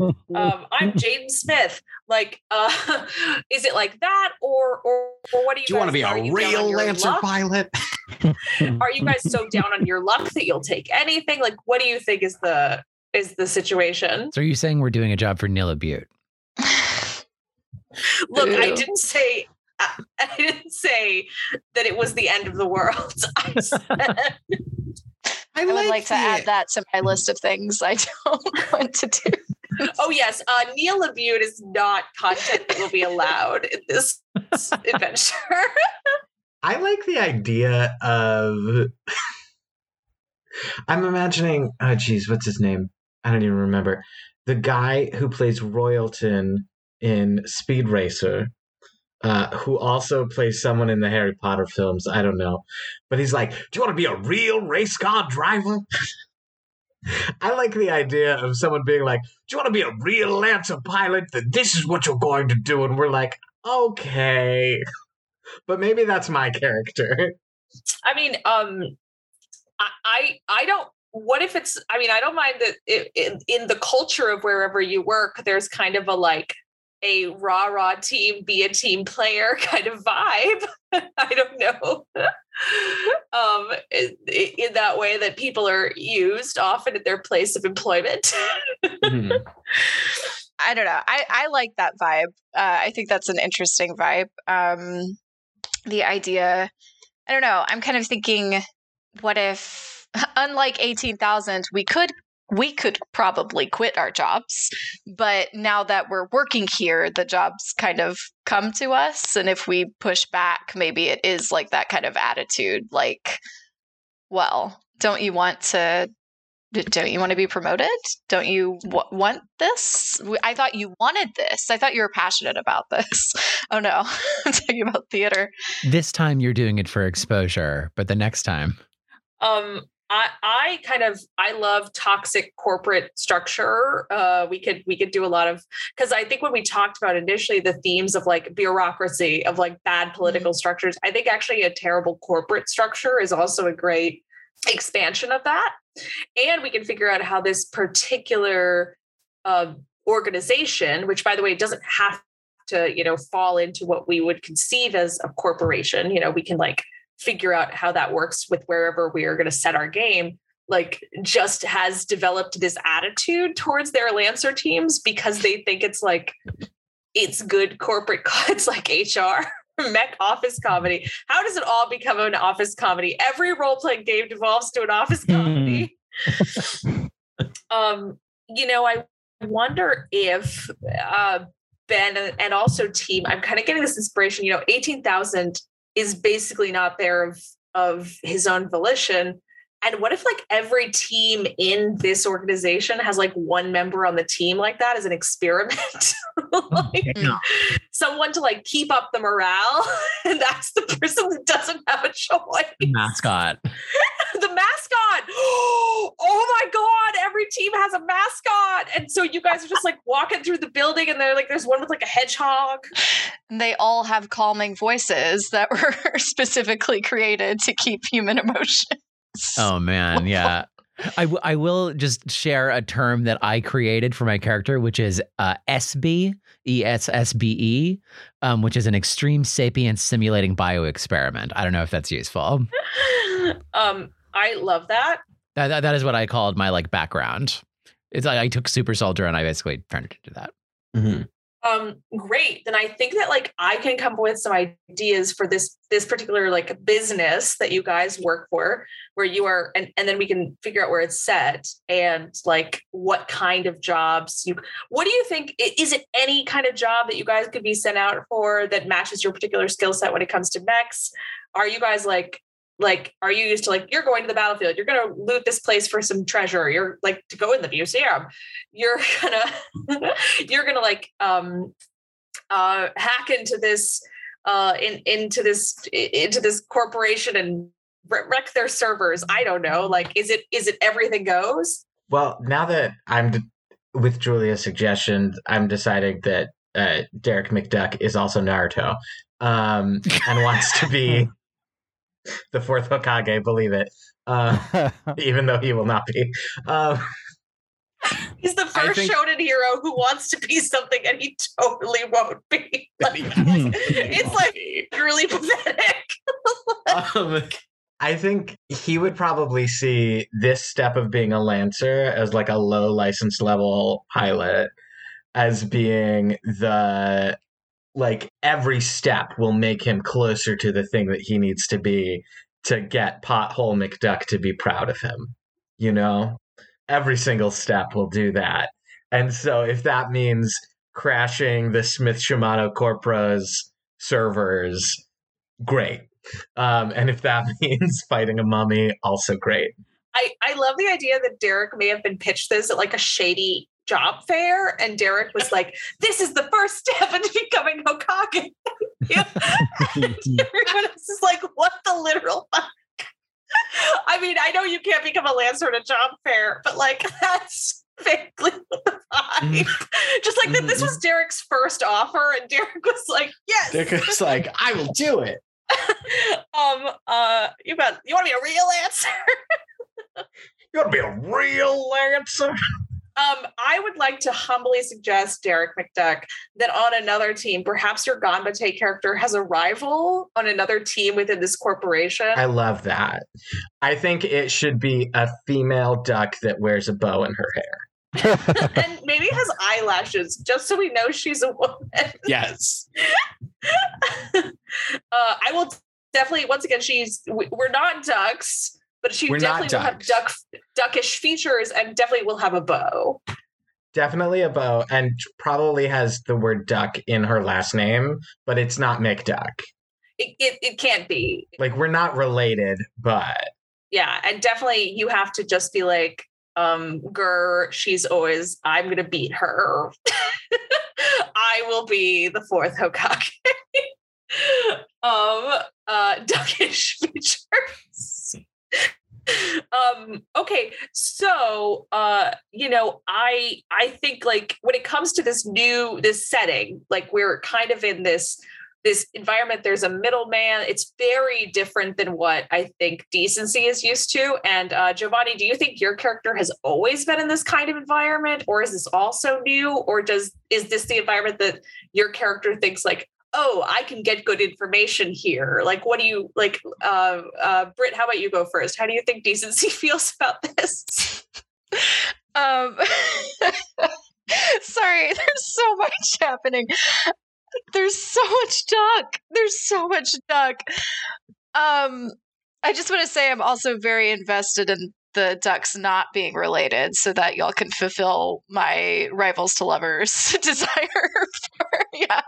um, i'm jaden smith like uh, is it like that or or, or what do you Do you want to be a you down on real your Lancer luck? pilot? are you guys so down on your luck that you'll take anything like what do you think is the is the situation So are you saying we're doing a job for Neil Labute? look i didn't say I I didn't say that it was the end of the world. I said, I would like to add that to my list of things I don't want to do. oh yes, uh, Neil Labute is not content that will be allowed in this adventure. I like the idea of. I'm imagining. Oh, geez, what's his name? I don't even remember. The guy who plays Royalton in Speed Racer, uh, who also plays someone in the Harry Potter films. I don't know, but he's like, "Do you want to be a real race car driver?" I like the idea of someone being like, "Do you want to be a real Lancer pilot? That this is what you're going to do," and we're like, "Okay." but maybe that's my character. I mean, um, I, I, I don't. What if it's? I mean, I don't mind that it, in, in the culture of wherever you work, there's kind of a like a rah rah team, be a team player kind of vibe. I don't know. um, in, in that way that people are used often at their place of employment. Mhm. I don't know. I, I like that vibe. Uh, I think that's an interesting vibe. Um, the idea, I don't know. I'm kind of thinking, what if, unlike 18,000, we could we could probably quit our jobs, but now that we're working here, the jobs kind of come to us, and if we push back, maybe it is like that kind of attitude, like, well, don't you want to don't you want to be promoted? Don't you w- want this? I thought you wanted this. I thought you were passionate about this. Oh no, I'm talking about theater. This time you're doing it for exposure, but the next time. um I, I kind of I love toxic corporate structure. Uh, we could we could do a lot of because I think when we talked about initially the themes of like bureaucracy of like bad political structures, I think actually a terrible corporate structure is also a great expansion of that. And we can figure out how this particular uh, organization, which by the way doesn't have to you know fall into what we would conceive as a corporation. You know, we can like figure out how that works with wherever we are going to set our game like just has developed this attitude towards their lancer teams because they think it's like it's good corporate co- it's like hr mech office comedy. How does it all become an office comedy? Every role-playing game devolves to an office comedy. Um you know i wonder if uh ben and also team i'm kind of getting this inspiration you know 18000 is basically not there of of his own volition and what if like every team in this organization has like one member on the team like that as an experiment oh, like Yeah. someone to like keep up the morale and that's the person that doesn't have a choice Mascot. the mascot oh my god every team has a mascot and so you guys are just like walking through the building and they're like there's one with like a hedgehog And they all have calming voices that were specifically created to keep human emotion. Oh man, yeah. I, w- I will just share a term that I created for my character, which is uh, SB, E S S B E, um, which is an extreme sapience simulating bio experiment. I don't know if that's useful. um i love that That, that, that is what I called my like background. It's like I took super soldier and I basically turned it into that. Mhm. Um great then i think that like i can come up with some ideas for this this particular like business that you guys work for where you are and, and then we can figure out where it's set and like what kind of jobs you what do you think is it any kind of job that you guys could be sent out for that matches your particular skill set when it comes to mechs? Are you guys like like are you used to like you're going to the battlefield you're going to loot this place for some treasure you're like to go in the museum you're gonna you're gonna like um uh hack into this uh in into this into this corporation and wreck their servers i don't know like is it is it everything goes? Well, now that I'm d- with Julia's suggestion, I'm deciding that uh, Derek McDuck is also Naruto um, and wants to be the fourth Hokage. Believe it, uh, even though he will not be. Um, He's the first think- shonen hero who wants to be something and he totally won't be. Like, it's like really pathetic. um, I think he would probably see this step of being a lancer as like a low license level pilot as being the like every step will make him closer to the thing that he needs to be to get pothole McDuck to be proud of him. You know? Every single step will do that. And so if that means crashing the Smith Shimano Corpro's servers, great. Um, and if that means fighting a mummy, also great. I, I love the idea that Derek may have been pitched this at like a shady job fair, and Derek was like, "This is the first step into becoming Hokage." Yeah. everyone else is like, "What the literal fuck?" I mean, I know you can't become a lancer at a job fair, but like that's vaguely the vibe. Just like that, this was Derek's first offer, and Derek was like, "Yes." Derek like, I will do it. um. Uh. You got. You want to be a real answer? You want to be a real lancer? Um, I would like to humbly suggest, Derek McDuck, that on another team, perhaps your Ganbate character has a rival on another team within this corporation. I love that. I think it should be a female duck that wears a bow in her hair. and maybe has eyelashes, just so we know she's a woman. yes. uh, I will definitely, once again, she's we- we're not ducks, but she We're definitely will have duck duckish features and definitely will have a bow. Definitely a bow, and probably has the word duck in her last name, but it's not McDuck. It, it, it can't be. Like, we're not related, but yeah and definitely you have to just be like um Gur, she's always i'm gonna beat her i will be the fourth hokage um uh duckish features um okay so uh you know i i think like when it comes to this new this setting like we're kind of in this this environment there's a middleman it's very different than what i think decency is used to and uh, giovanni do you think your character has always been in this kind of environment or is this also new or does is this the environment that your character thinks like oh i can get good information here like what do you like uh uh Britt, how about you go first how do you think decency feels about this Um, sorry, there's so much happening. There's so much duck. There's so much duck. Um, I just want to say I'm also very invested in the ducks not being related, so that y'all can fulfill my rivals to lovers desire for yeah.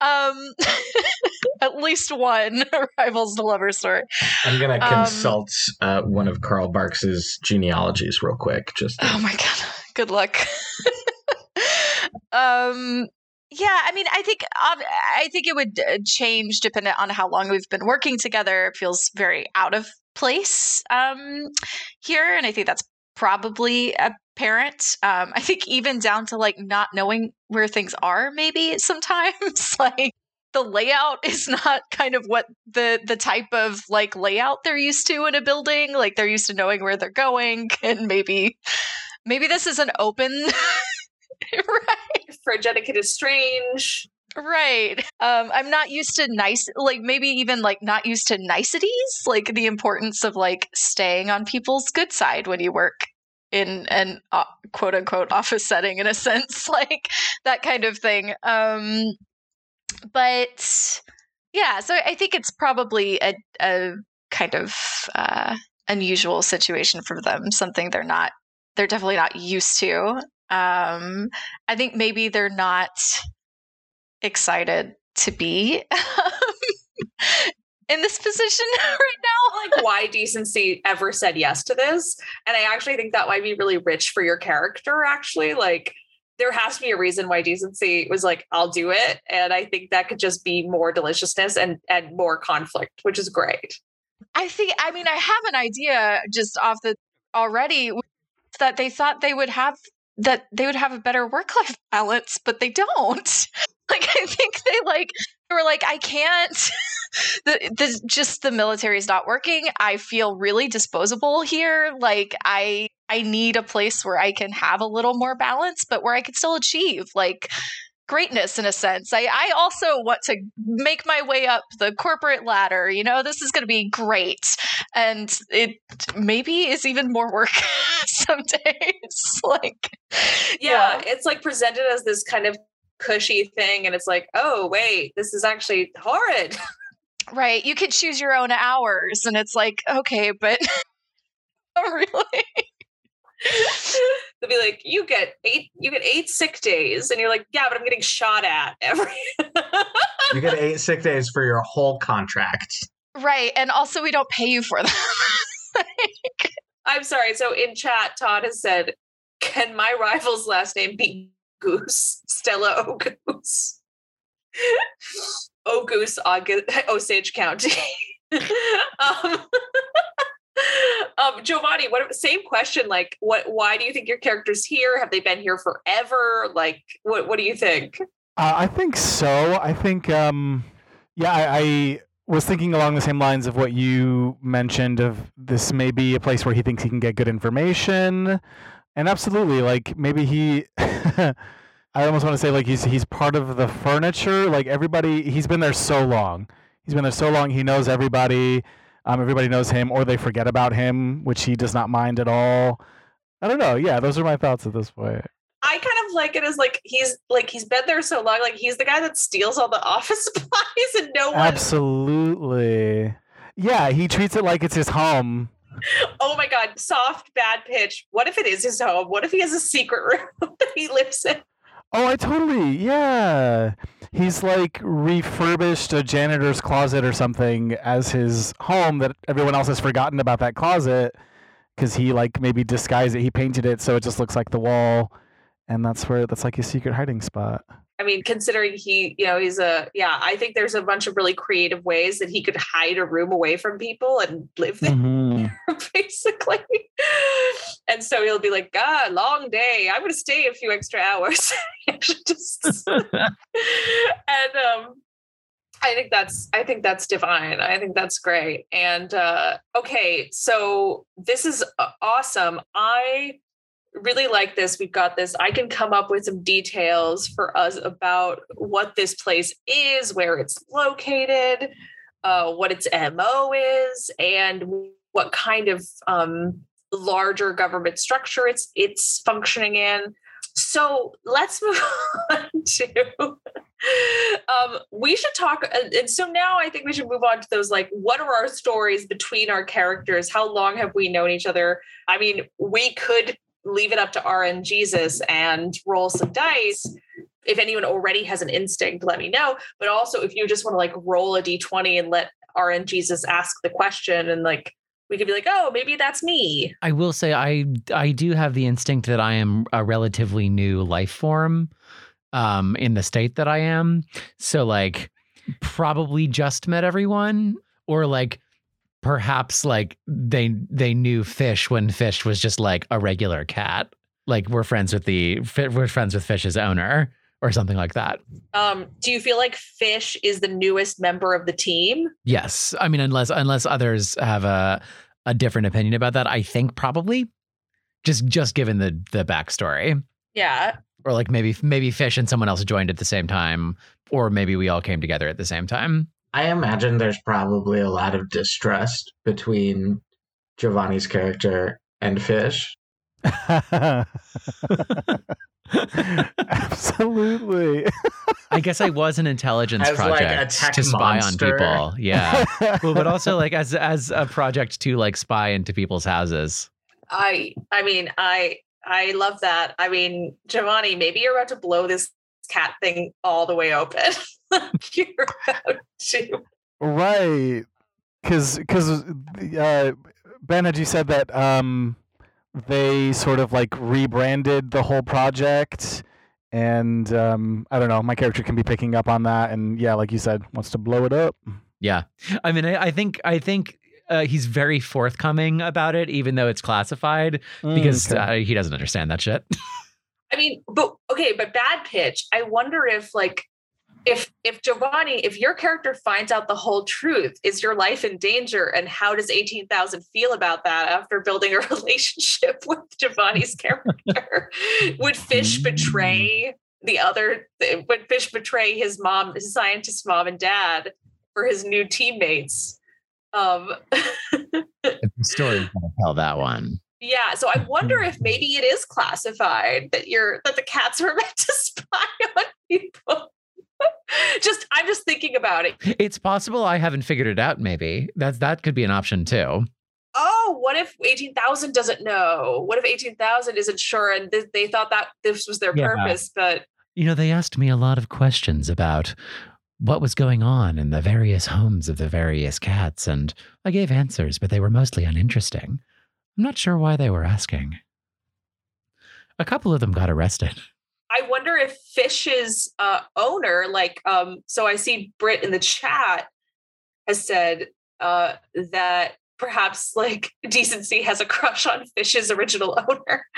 Um, at least one rivals to lovers story. I'm gonna Um, consult uh, one of Carl Barks's genealogies real quick. Just Oh my god. Good luck. um yeah, I mean, I think I think it would uh, change depending on how long we've been working together. It feels very out of place um, here, and I think that's probably apparent. Um, I think even down to like not knowing where things are, maybe sometimes like the layout is not kind of what the the type of like layout they're used to in a building. Like they're used to knowing where they're going, and maybe maybe this is an open. right for Jenica is strange Right. Um, I'm not used to nice, like maybe even like not used to niceties, like the importance of like staying on people's good side when you work in an uh, quote unquote office setting, in a sense, like that kind of thing. Um, but yeah, so I think it's probably a, a kind of uh, unusual situation for them, something they're not, they're definitely not used to. Um, I think maybe they're not excited to be um, in this position right now. like why decency ever said yes to this and i actually think that might be really rich for your character actually like there has to be a reason why decency was like i'll do it and i think that could just be more deliciousness and and more conflict which is great I think, I mean, I have an idea just off the already that they thought they would have that they would have a better work life balance, but they don't. Like I think they like they were like, I can't. the, the just the military is not working. I feel really disposable here. Like I I need a place where I can have a little more balance, but where I can still achieve like greatness in a sense. I, I also want to make my way up the corporate ladder. You know, this is going to be great. And it maybe is even more work some days. like, yeah, it's like presented as this kind of cushy thing. And it's like, oh, wait, this is actually horrid. Right. You could choose your own hours. And it's like, okay, but oh, really? They'll be like, you get eight, you get eight sick days, and you're like, yeah, but I'm getting shot at every. you get eight sick days for your whole contract. Right, and also we don't pay you for them. like... I'm sorry. So in chat, Todd has said, "Can my rival's last name be Goose? Stella O'Goose, O'Goose, Osage County." um, um, Giovanni, what same question? Like, what? Why do you think your character's here? Have they been here forever? Like, what? What do you think? Uh, I think so. I think, um, yeah, I, I was thinking along the same lines of what you mentioned. Of this may be a place where he thinks he can get good information, and absolutely, like maybe he. I almost want to say like he's he's part of the furniture. Like everybody, he's been there so long. He's been there so long. He knows everybody um, everybody knows him, or they forget about him, which he does not mind at all. I don't know. Yeah, those are my thoughts at this point. I kind of like it as like he's like he's been there so long, like he's the guy that steals all the office supplies and no one. Absolutely. Yeah, he treats it like it's his home. Oh my god, soft bad pitch. What if it is his home? What if he has a secret room that he lives in? Oh, I totally, yeah. He's like refurbished a janitor's closet or something as his home that everyone else has forgotten about that closet because he like maybe disguised it. He painted it so it just looks like the wall, and that's where that's like his secret hiding spot. I mean, considering he, you know, he's a, yeah, I think there's a bunch of really creative ways that he could hide a room away from people and live there, mm-hmm. basically. And so he'll be like, God, long day. I'm going to stay a few extra hours. just, and um, I think that's I think that's divine. I think that's great. And uh, okay, so this is uh, awesome. I really like this. We've got this. I can come up with some details for us about what this place is, where it's located, uh, what its MO is, and what kind of um, larger government structure it's it's functioning in. So let's move on to. um, we should talk, and so now I think we should move on to those. Like, what are our stories between our characters? How long have we known each other? I mean, we could leave it up to RN Jesus and roll some dice. If anyone already has an instinct, let me know. But also, if you just want to like roll a d20 and let RN Jesus ask the question and like we could be like, oh, maybe that's me. I will say I I do have the instinct that I am a relatively new life form um in the state that I am. So like probably just met everyone or like perhaps like they they knew fish when fish was just like a regular cat. Like we're friends with the we're friends with fish's owner or something like that. Um do you feel like fish is the newest member of the team? Yes. I mean unless unless others have a a different opinion about that i think probably. Just just given the the backstory. Yeah. Or like maybe maybe fish and someone else joined at the same time or maybe we all came together at the same time I imagine there's probably a lot of distrust between Giovanni's character and Fish. Absolutely. I guess I was an intelligence as project like to spy monster. on people. Yeah. well, but also like as as a project to like spy into people's houses. I I mean, I I love that. I mean, Giovanni, maybe you're about to blow this cat thing all the way open. you're to. Right. Because because uh, Ben, had you said that um, they sort of like rebranded the whole project, and um, I don't know, my character can be picking up on that, and yeah, like you said, wants to blow it up. Yeah, I mean, I, I think I think uh, he's very forthcoming about it, even though it's classified, because Mm, okay. uh, he doesn't understand that shit. I mean, but okay, but bad pitch. I wonder if like if if Giovanni, if your character finds out the whole truth, is your life in danger? And how does 18,000 feel about that after building a relationship with Giovanni's character? Would Fish betray the other would Fish betray his mom, his scientist mom and dad for his new teammates? Um The story's gonna tell that one. yeah, so I wonder if maybe it is classified that you're that the cats were meant to spy on people. just I'm just thinking about it. It's possible I haven't figured it out. Maybe that's that could be an option too. Oh, what if 18,000 doesn't know? What if 18,000 isn't sure and th- they thought that this was their Yeah. purpose, but You know, they asked me a lot of questions about what was going on in the various homes of the various cats, and I gave answers, but they were mostly uninteresting. I'm not sure why they were asking. A couple of them got arrested. I wonder if Fish's uh, owner, like, um, so I see Britt in the chat has said uh, that perhaps like decency has a crush on Fish's original owner.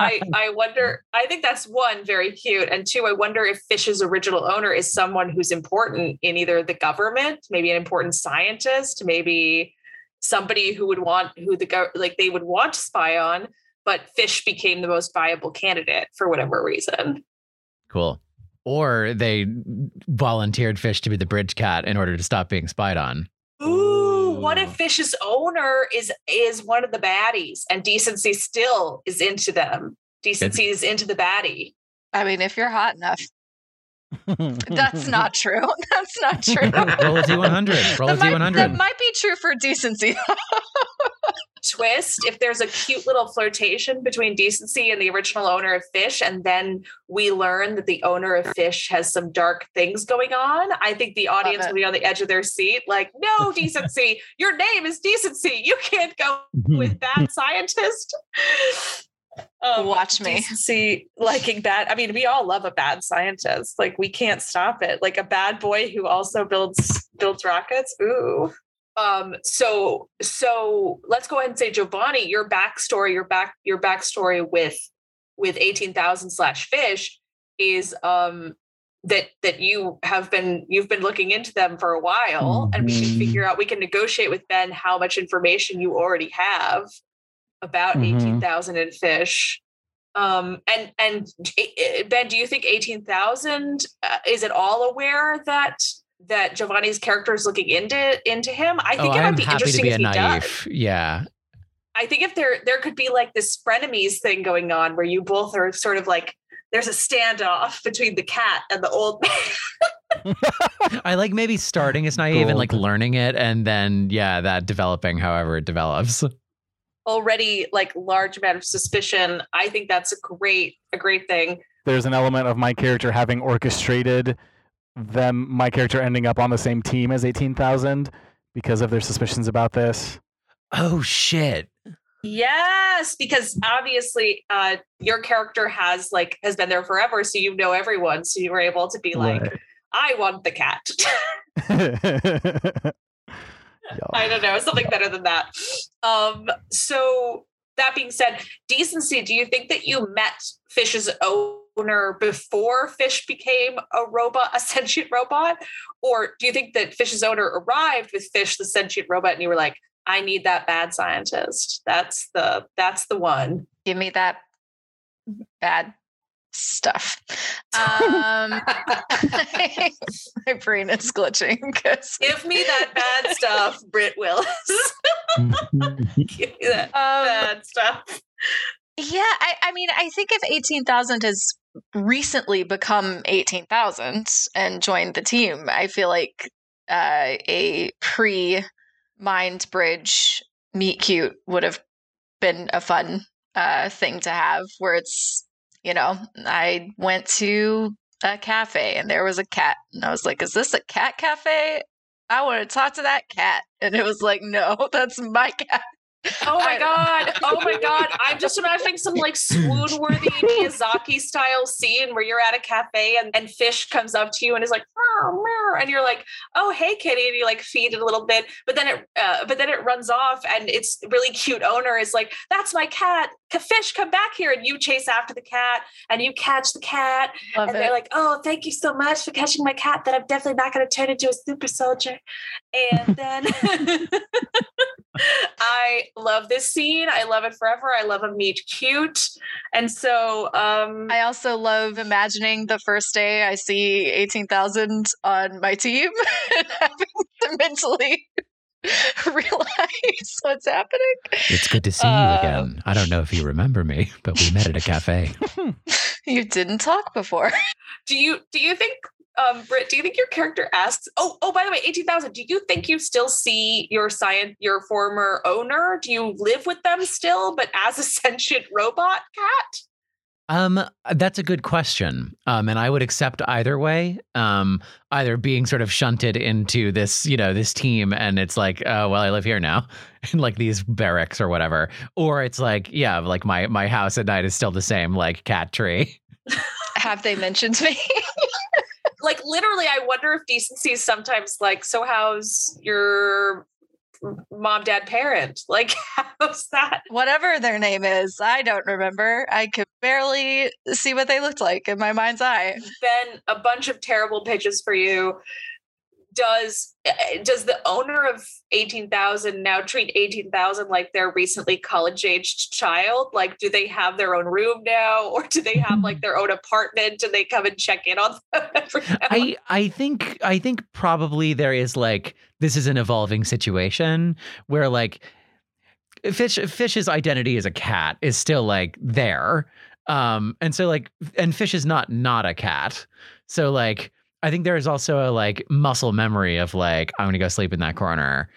I I wonder. I think that's one very cute, and two, I wonder if Fish's original owner is someone who's important in either the government, maybe an important scientist, maybe somebody who would want who the like they would want to spy on. But Fish became the most viable candidate for whatever reason. Cool. Or they volunteered Fish to be the bridge cat in order to stop being spied on. Ooh, what if Fish's owner is is one of the baddies and decency still is into them? Decency is into the baddie. I mean, if you're hot enough, that's not true. That's not true. Roll a D100. Roll a that, might, that might be true for decency. Twist if there's a cute little flirtation between decency and the original owner of Fish, and then we learn that the owner of Fish has some dark things going on. I think the audience will be on the edge of their seat, like, no, decency, your name is decency. You can't go with that scientist. Um, Watch me. Decency liking bad. I mean, we all love a bad scientist. Like we can't stop it. Like a bad boy who also builds builds rockets. Ooh. Um. So so let's go ahead and say Giovanni, your backstory, your back your backstory with with eighteen thousand slash fish is um that that you have been you've been looking into them for a while and we can figure out we can negotiate with ben how much information you already have about Mhm. 18,000 and fish um and and eh, eh, ben do you think 18,000 uh, is it all aware that that Giovanni's character is looking into into him i think oh, it might I'm be happy to interesting be if a he does. Yeah. I think if there there could be like this frenemies thing going on where you both are sort of like there's a standoff between the cat and the old man. I like maybe starting as naive and like learning it and then yeah, that developing however it develops. already like large amount of suspicion. I think that's a great a great thing. There's an element of my character having orchestrated them, my character ending up on the same team as 18,000 because of their suspicions about this. Oh shit. Yes, because obviously uh your character has like has been there forever, so you know everyone. So you were able to be like, Right. I want the cat. I don't know, something better than that. Um, so that being said, decency, do you think that you met Fish's owner before Fish became a robot, a sentient robot? Or do you think that Fish's owner arrived with Fish, the sentient robot, and you were like, I need that bad scientist. That's the that's the one. Give me that bad stuff. Um, my brain is glitching because Give me that bad stuff, Britt Willis. Give me that um, bad stuff. Yeah, I, I mean, I think if 18,000 has recently become 18,000 and joined the team, I feel like uh, a pre Mind Bridge meet cute would have been a fun uh, thing to have where it's, you know, I went to a cafe and there was a cat and I was like, is this a cat cafe? I want to talk to that cat. And it was like, no, that's my cat. Oh my god! Oh my god! I'm just imagining some like swoon-worthy Miyazaki style scene where you're at a cafe and, and fish comes up to you and is like, "Meow, meow," and you're like, "Oh hey kitty," and you like feed it a little bit, but then it uh, but then it runs off and its really cute owner is like, "That's my cat. Fish come back here and you chase after the cat and you catch the cat Love and it. they're like oh thank you so much for catching my cat that i'm definitely not going to turn into a super soldier. And then i love this scene. I love it forever. I love a meet cute. And so um I also love imagining the first day I see 18,000 on my team and having to mentally realize what's happening. It's good to see Uh, you again. I don't know if you remember me, but we met at a cafe. You didn't talk before. do you do you think um Britt, do you think your character asks oh oh by the way 18,000 do you think you still see your science your former owner do you live with them still but as a sentient robot cat Um, that's a good question. Um, and I would accept either way. Um, either being sort of shunted into this, you know, this team, and it's like, oh well, I live here now, in like these barracks or whatever, or it's like, yeah, like my my house at night is still the same, like cat tree. Have they mentioned me? like literally i wonder if decency is sometimes like so how's your mom dad parent like how's that Whatever their name is, I don't remember. I could barely see what they looked like in my mind's eye. then a bunch of terrible pitches for you. Does eh, does the owner of 18,000 now treat 18,000 like their recently college aged child? Like do they have their own room now or do they have like their own apartment? And they come and check in on them every I I think I think probably there is like this is an evolving situation where like fish fish's identity as a cat is still like there um and so like and fish is not not a cat. So like i think there is also a like muscle memory of like i'm gonna go sleep in that corner.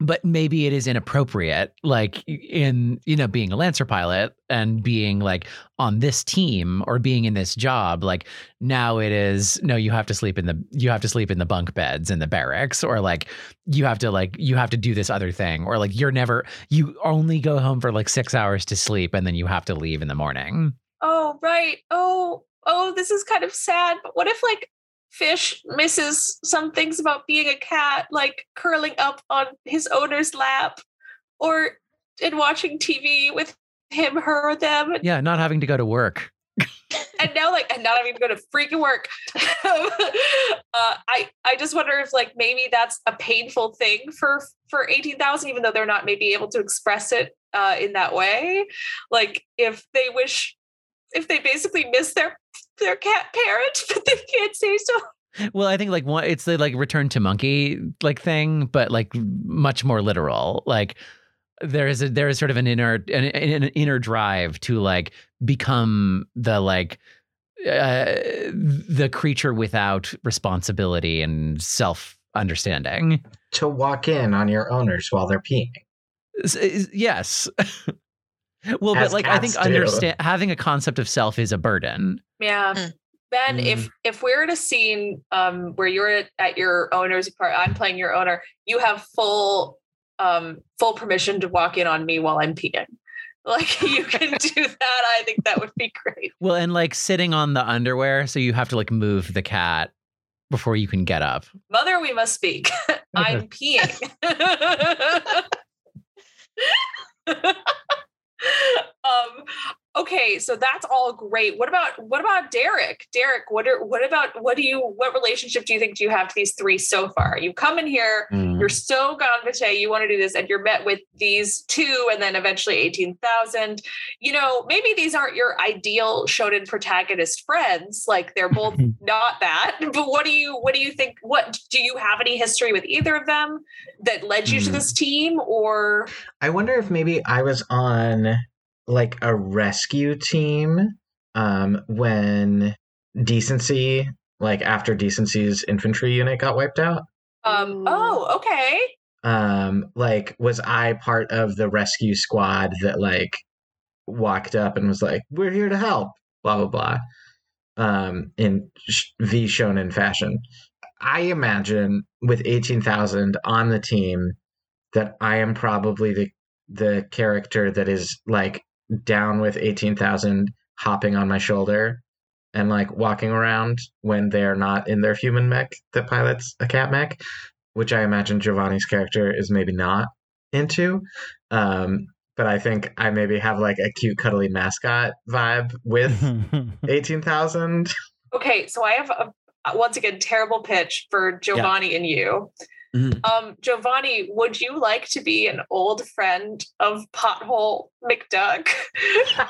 But maybe it is inappropriate like in you know being a lancer pilot and being like on this team or being in this job like now it is no you have to sleep in the you have to sleep in the bunk beds in the barracks or like you have to like you have to do this other thing or like you're never you only go home for like 6 hours to sleep and then you have to leave in the morning oh right. Oh oh this is kind of sad but what if like fish misses some things about being a cat like curling up on his owner's lap or in watching tv with him her or them yeah not having to go to work. And now like and not having to go to freaking work. Uh, i i just wonder if like maybe that's a painful thing for for 18000 even though they're not maybe able to express it uh in that way. Like if they wish if they basically miss their their cat parent but they can't say so. Well i think like one it's the like return to monkey like thing but like much more literal. Like there is a there is sort of an inner an, an inner drive to like become the like uh, the creature without responsibility and self understanding To walk in on your owners while they're peeing. Yes well but like i think cats do. understand having a concept of self is a burden yeah Mm. Ben, if if we're at a scene um, where you're at, at your owner's part, I'm playing your owner. You have full um, full permission to walk in on me while I'm peeing. Like you can do that. I think that would be great. well and like sitting on the underwear so you have to like move the cat before you can get up Mother, we must speak. I'm peeing. um okay so that's all great. What about what about derek? Derek what are what about what do you what relationship do you think do you have to these three so far? You come in here Mm. you're so gonvite you want to do this and you're met with these two and then eventually 18000 you know maybe these aren't your ideal shonen protagonist friends like they're both not that but what do you what do you think what do you have any history with either of them that led you to Hmm. this team or? I wonder if maybe I was on like a rescue team um, when decency, like after decency's infantry unit got wiped out. um oh okay Um, like, was I part of the rescue squad that like walked up and was like, "We're here to help," blah blah blah, um, in sh- V Shonen fashion. I imagine with eighteen thousand on the team that I am probably the the character that is like down with eighteen thousand hopping on my shoulder and like walking around when they're not in their human mech that pilots a cat mech, which I imagine Giovanni's character is maybe not into. Um, but I think I maybe have like a cute, cuddly mascot vibe with 18,000. Okay, so I have a once again terrible pitch for Giovanni and you. Mhm. Um, Giovanni, would you like to be an old friend of Pothole McDuck?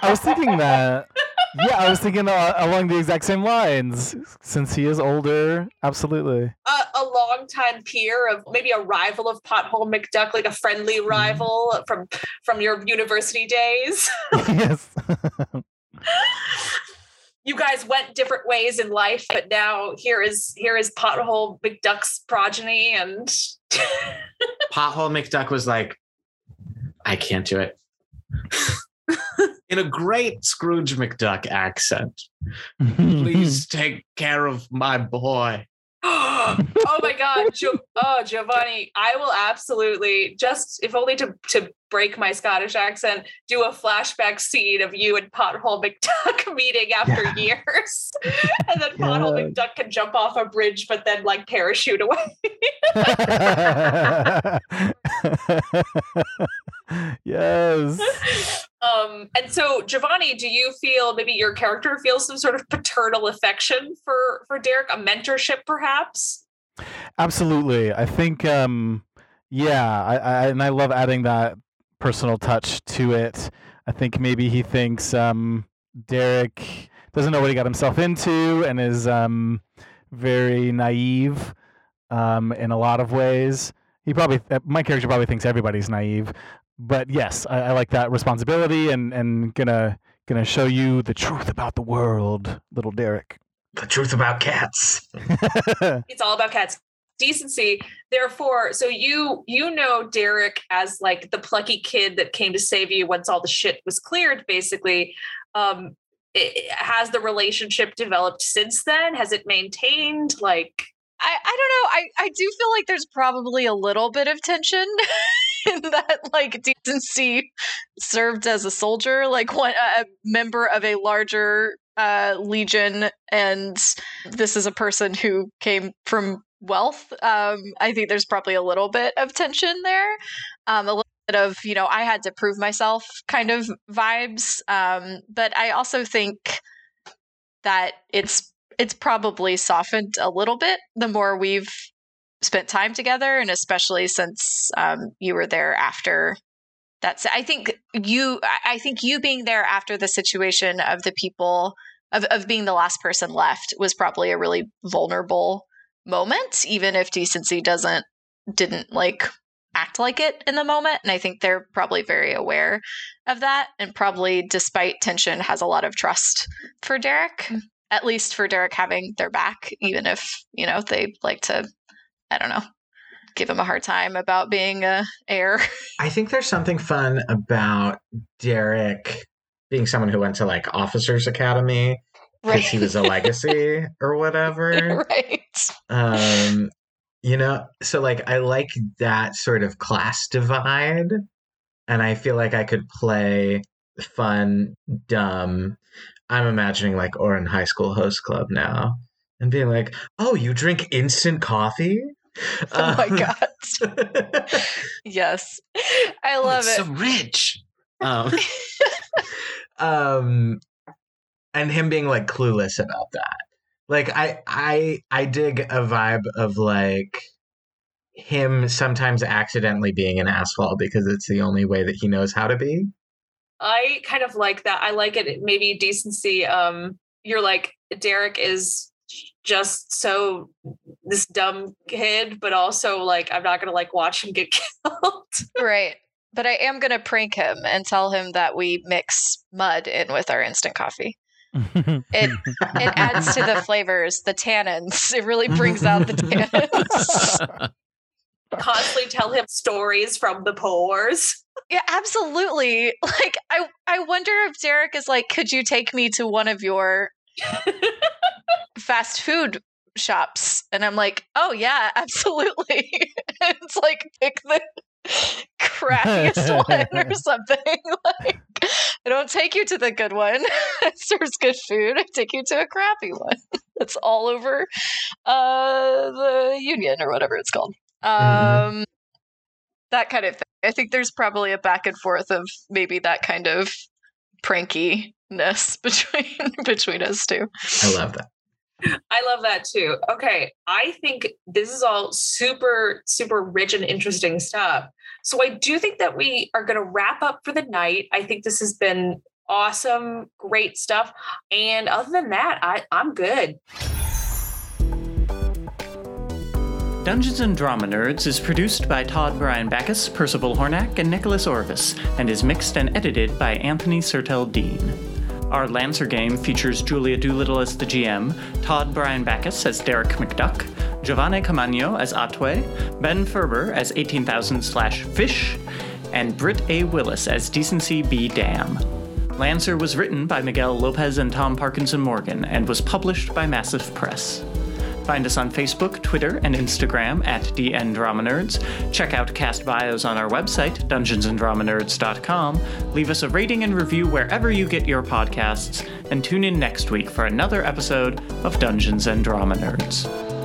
I was thinking that. Yeah, I was thinking uh, along the exact same lines. Since he is older, absolutely. a, a longtime peer of maybe a rival of Pothole McDuck, like a friendly rival from from your university days. yes. you guys went different ways in life, but now here is here is Pothole McDuck's progeny, and Pothole McDuck was like, I can't do it. In a great Scrooge McDuck accent. Please take care of my boy. oh my god, Gio- oh Giovanni, I will absolutely just if only to to break my Scottish accent, do a flashback scene of you and Pothole McDuck meeting after years, and then Pothole McDuck can jump off a bridge, but then like parachute away. yes. um, and so Giovanni, do you feel maybe your character feels some sort of paternal affection for for Derek, a mentorship perhaps? Absolutely. I think um yeah, I, I and I love adding that personal touch to it. I think maybe he thinks um Derek doesn't know what he got himself into and is um very naive um in a lot of ways. He probably uh, my character probably thinks everybody's naive. But yes, I, I like that responsibility and and gonna gonna show you the truth about the world, little Derek. The truth about cats. it's all about cats decency. Therefore so you you know derek as like the plucky kid that came to save you once all the shit was cleared basically. Um it, has the relationship developed since then? Has it maintained? Like I, I don't know. I, I do feel like there's probably a little bit of tension in that like decency served as a soldier, like one a member of a larger uh, legion, and this is a person who came from wealth. Um, I think there's probably a little bit of tension there. Um, a little bit of you know I had to prove myself kind of vibes. Um, but I also think that it's it's probably softened a little bit the more we've spent time together and especially since um, you were there after that's i think you I- i think you being there after the situation of the people of, of being the last person left was probably a really vulnerable moment even if decency doesn't didn't like act like it in the moment. And i think they're probably very aware of that. And probably despite tension has a lot of trust for derek mm. at least for Derek having their back, even if, you know, they like to, I don't know, give him a hard time about being a heir. I think there's something fun about Derek being someone who went to like Officers Academy because he was a legacy or whatever. right. Um, you know, so like I like that sort of class divide, and I feel like I could play fun, dumb. I'm imagining like Ouran High School Host Club now, and being like, "Oh, you drink instant coffee." Oh my Um, God. Yes. I Oh, love it's it. so rich. Um, um and him being like clueless about that like i i i dig a vibe of like him sometimes accidentally being an asphalt because it's the only way that he knows how to be I kind of like that. I like it. Maybe decency. Um, you're like Derek is just so this dumb kid, but also like I'm not gonna like watch him get killed. right. But I am going to prank him and tell him that we mix mud in with our instant coffee. It it adds to the flavors, the tannins. It really brings out the tannins. Constantly tell him stories from the pores. Yeah, absolutely. Like I I wonder if Derek is like, could you take me to one of your fast food shops? And I'm like, oh yeah, absolutely. It's like pick the crappiest one or something. Like I don't take you to the good one. that serves good food. I take you to a crappy one. That's all over uh the union or whatever it's called. Um that kind of thing. I think there's probably a back and forth of maybe that kind of prankiness between between us two. I love that. I love that too. Okay. I think this is all super, super rich and interesting stuff. So I do think that we are going to wrap up for the night. I think this has been awesome, great stuff. And other than that, I, I'm good. Dungeons and Drama Nerds is produced by Todd Brian Backus, Percival Hornack, and Nicholas Orvis, and is mixed and edited by Anthony Sertel Dean. Our Lancer game features Julia Doolittle as the GM, Todd Brian Backus as Derek McDuck, Giovanni Camagno as Atwe, Ben Ferber as 18,000 slash fish, and Britt A. Willis as Decency B. Damme. Lancer was written by Miguel Lopez and Tom Parkinson Morgan and was published by Massif Press. Find us on Facebook, Twitter, and Instagram at DN Drama Nerds. Check out cast bios on our website, dungeonsanddramanerds.com. Leave us a rating and review wherever you get your podcasts, and tune in next week for another episode of Dungeons and Drama Nerds.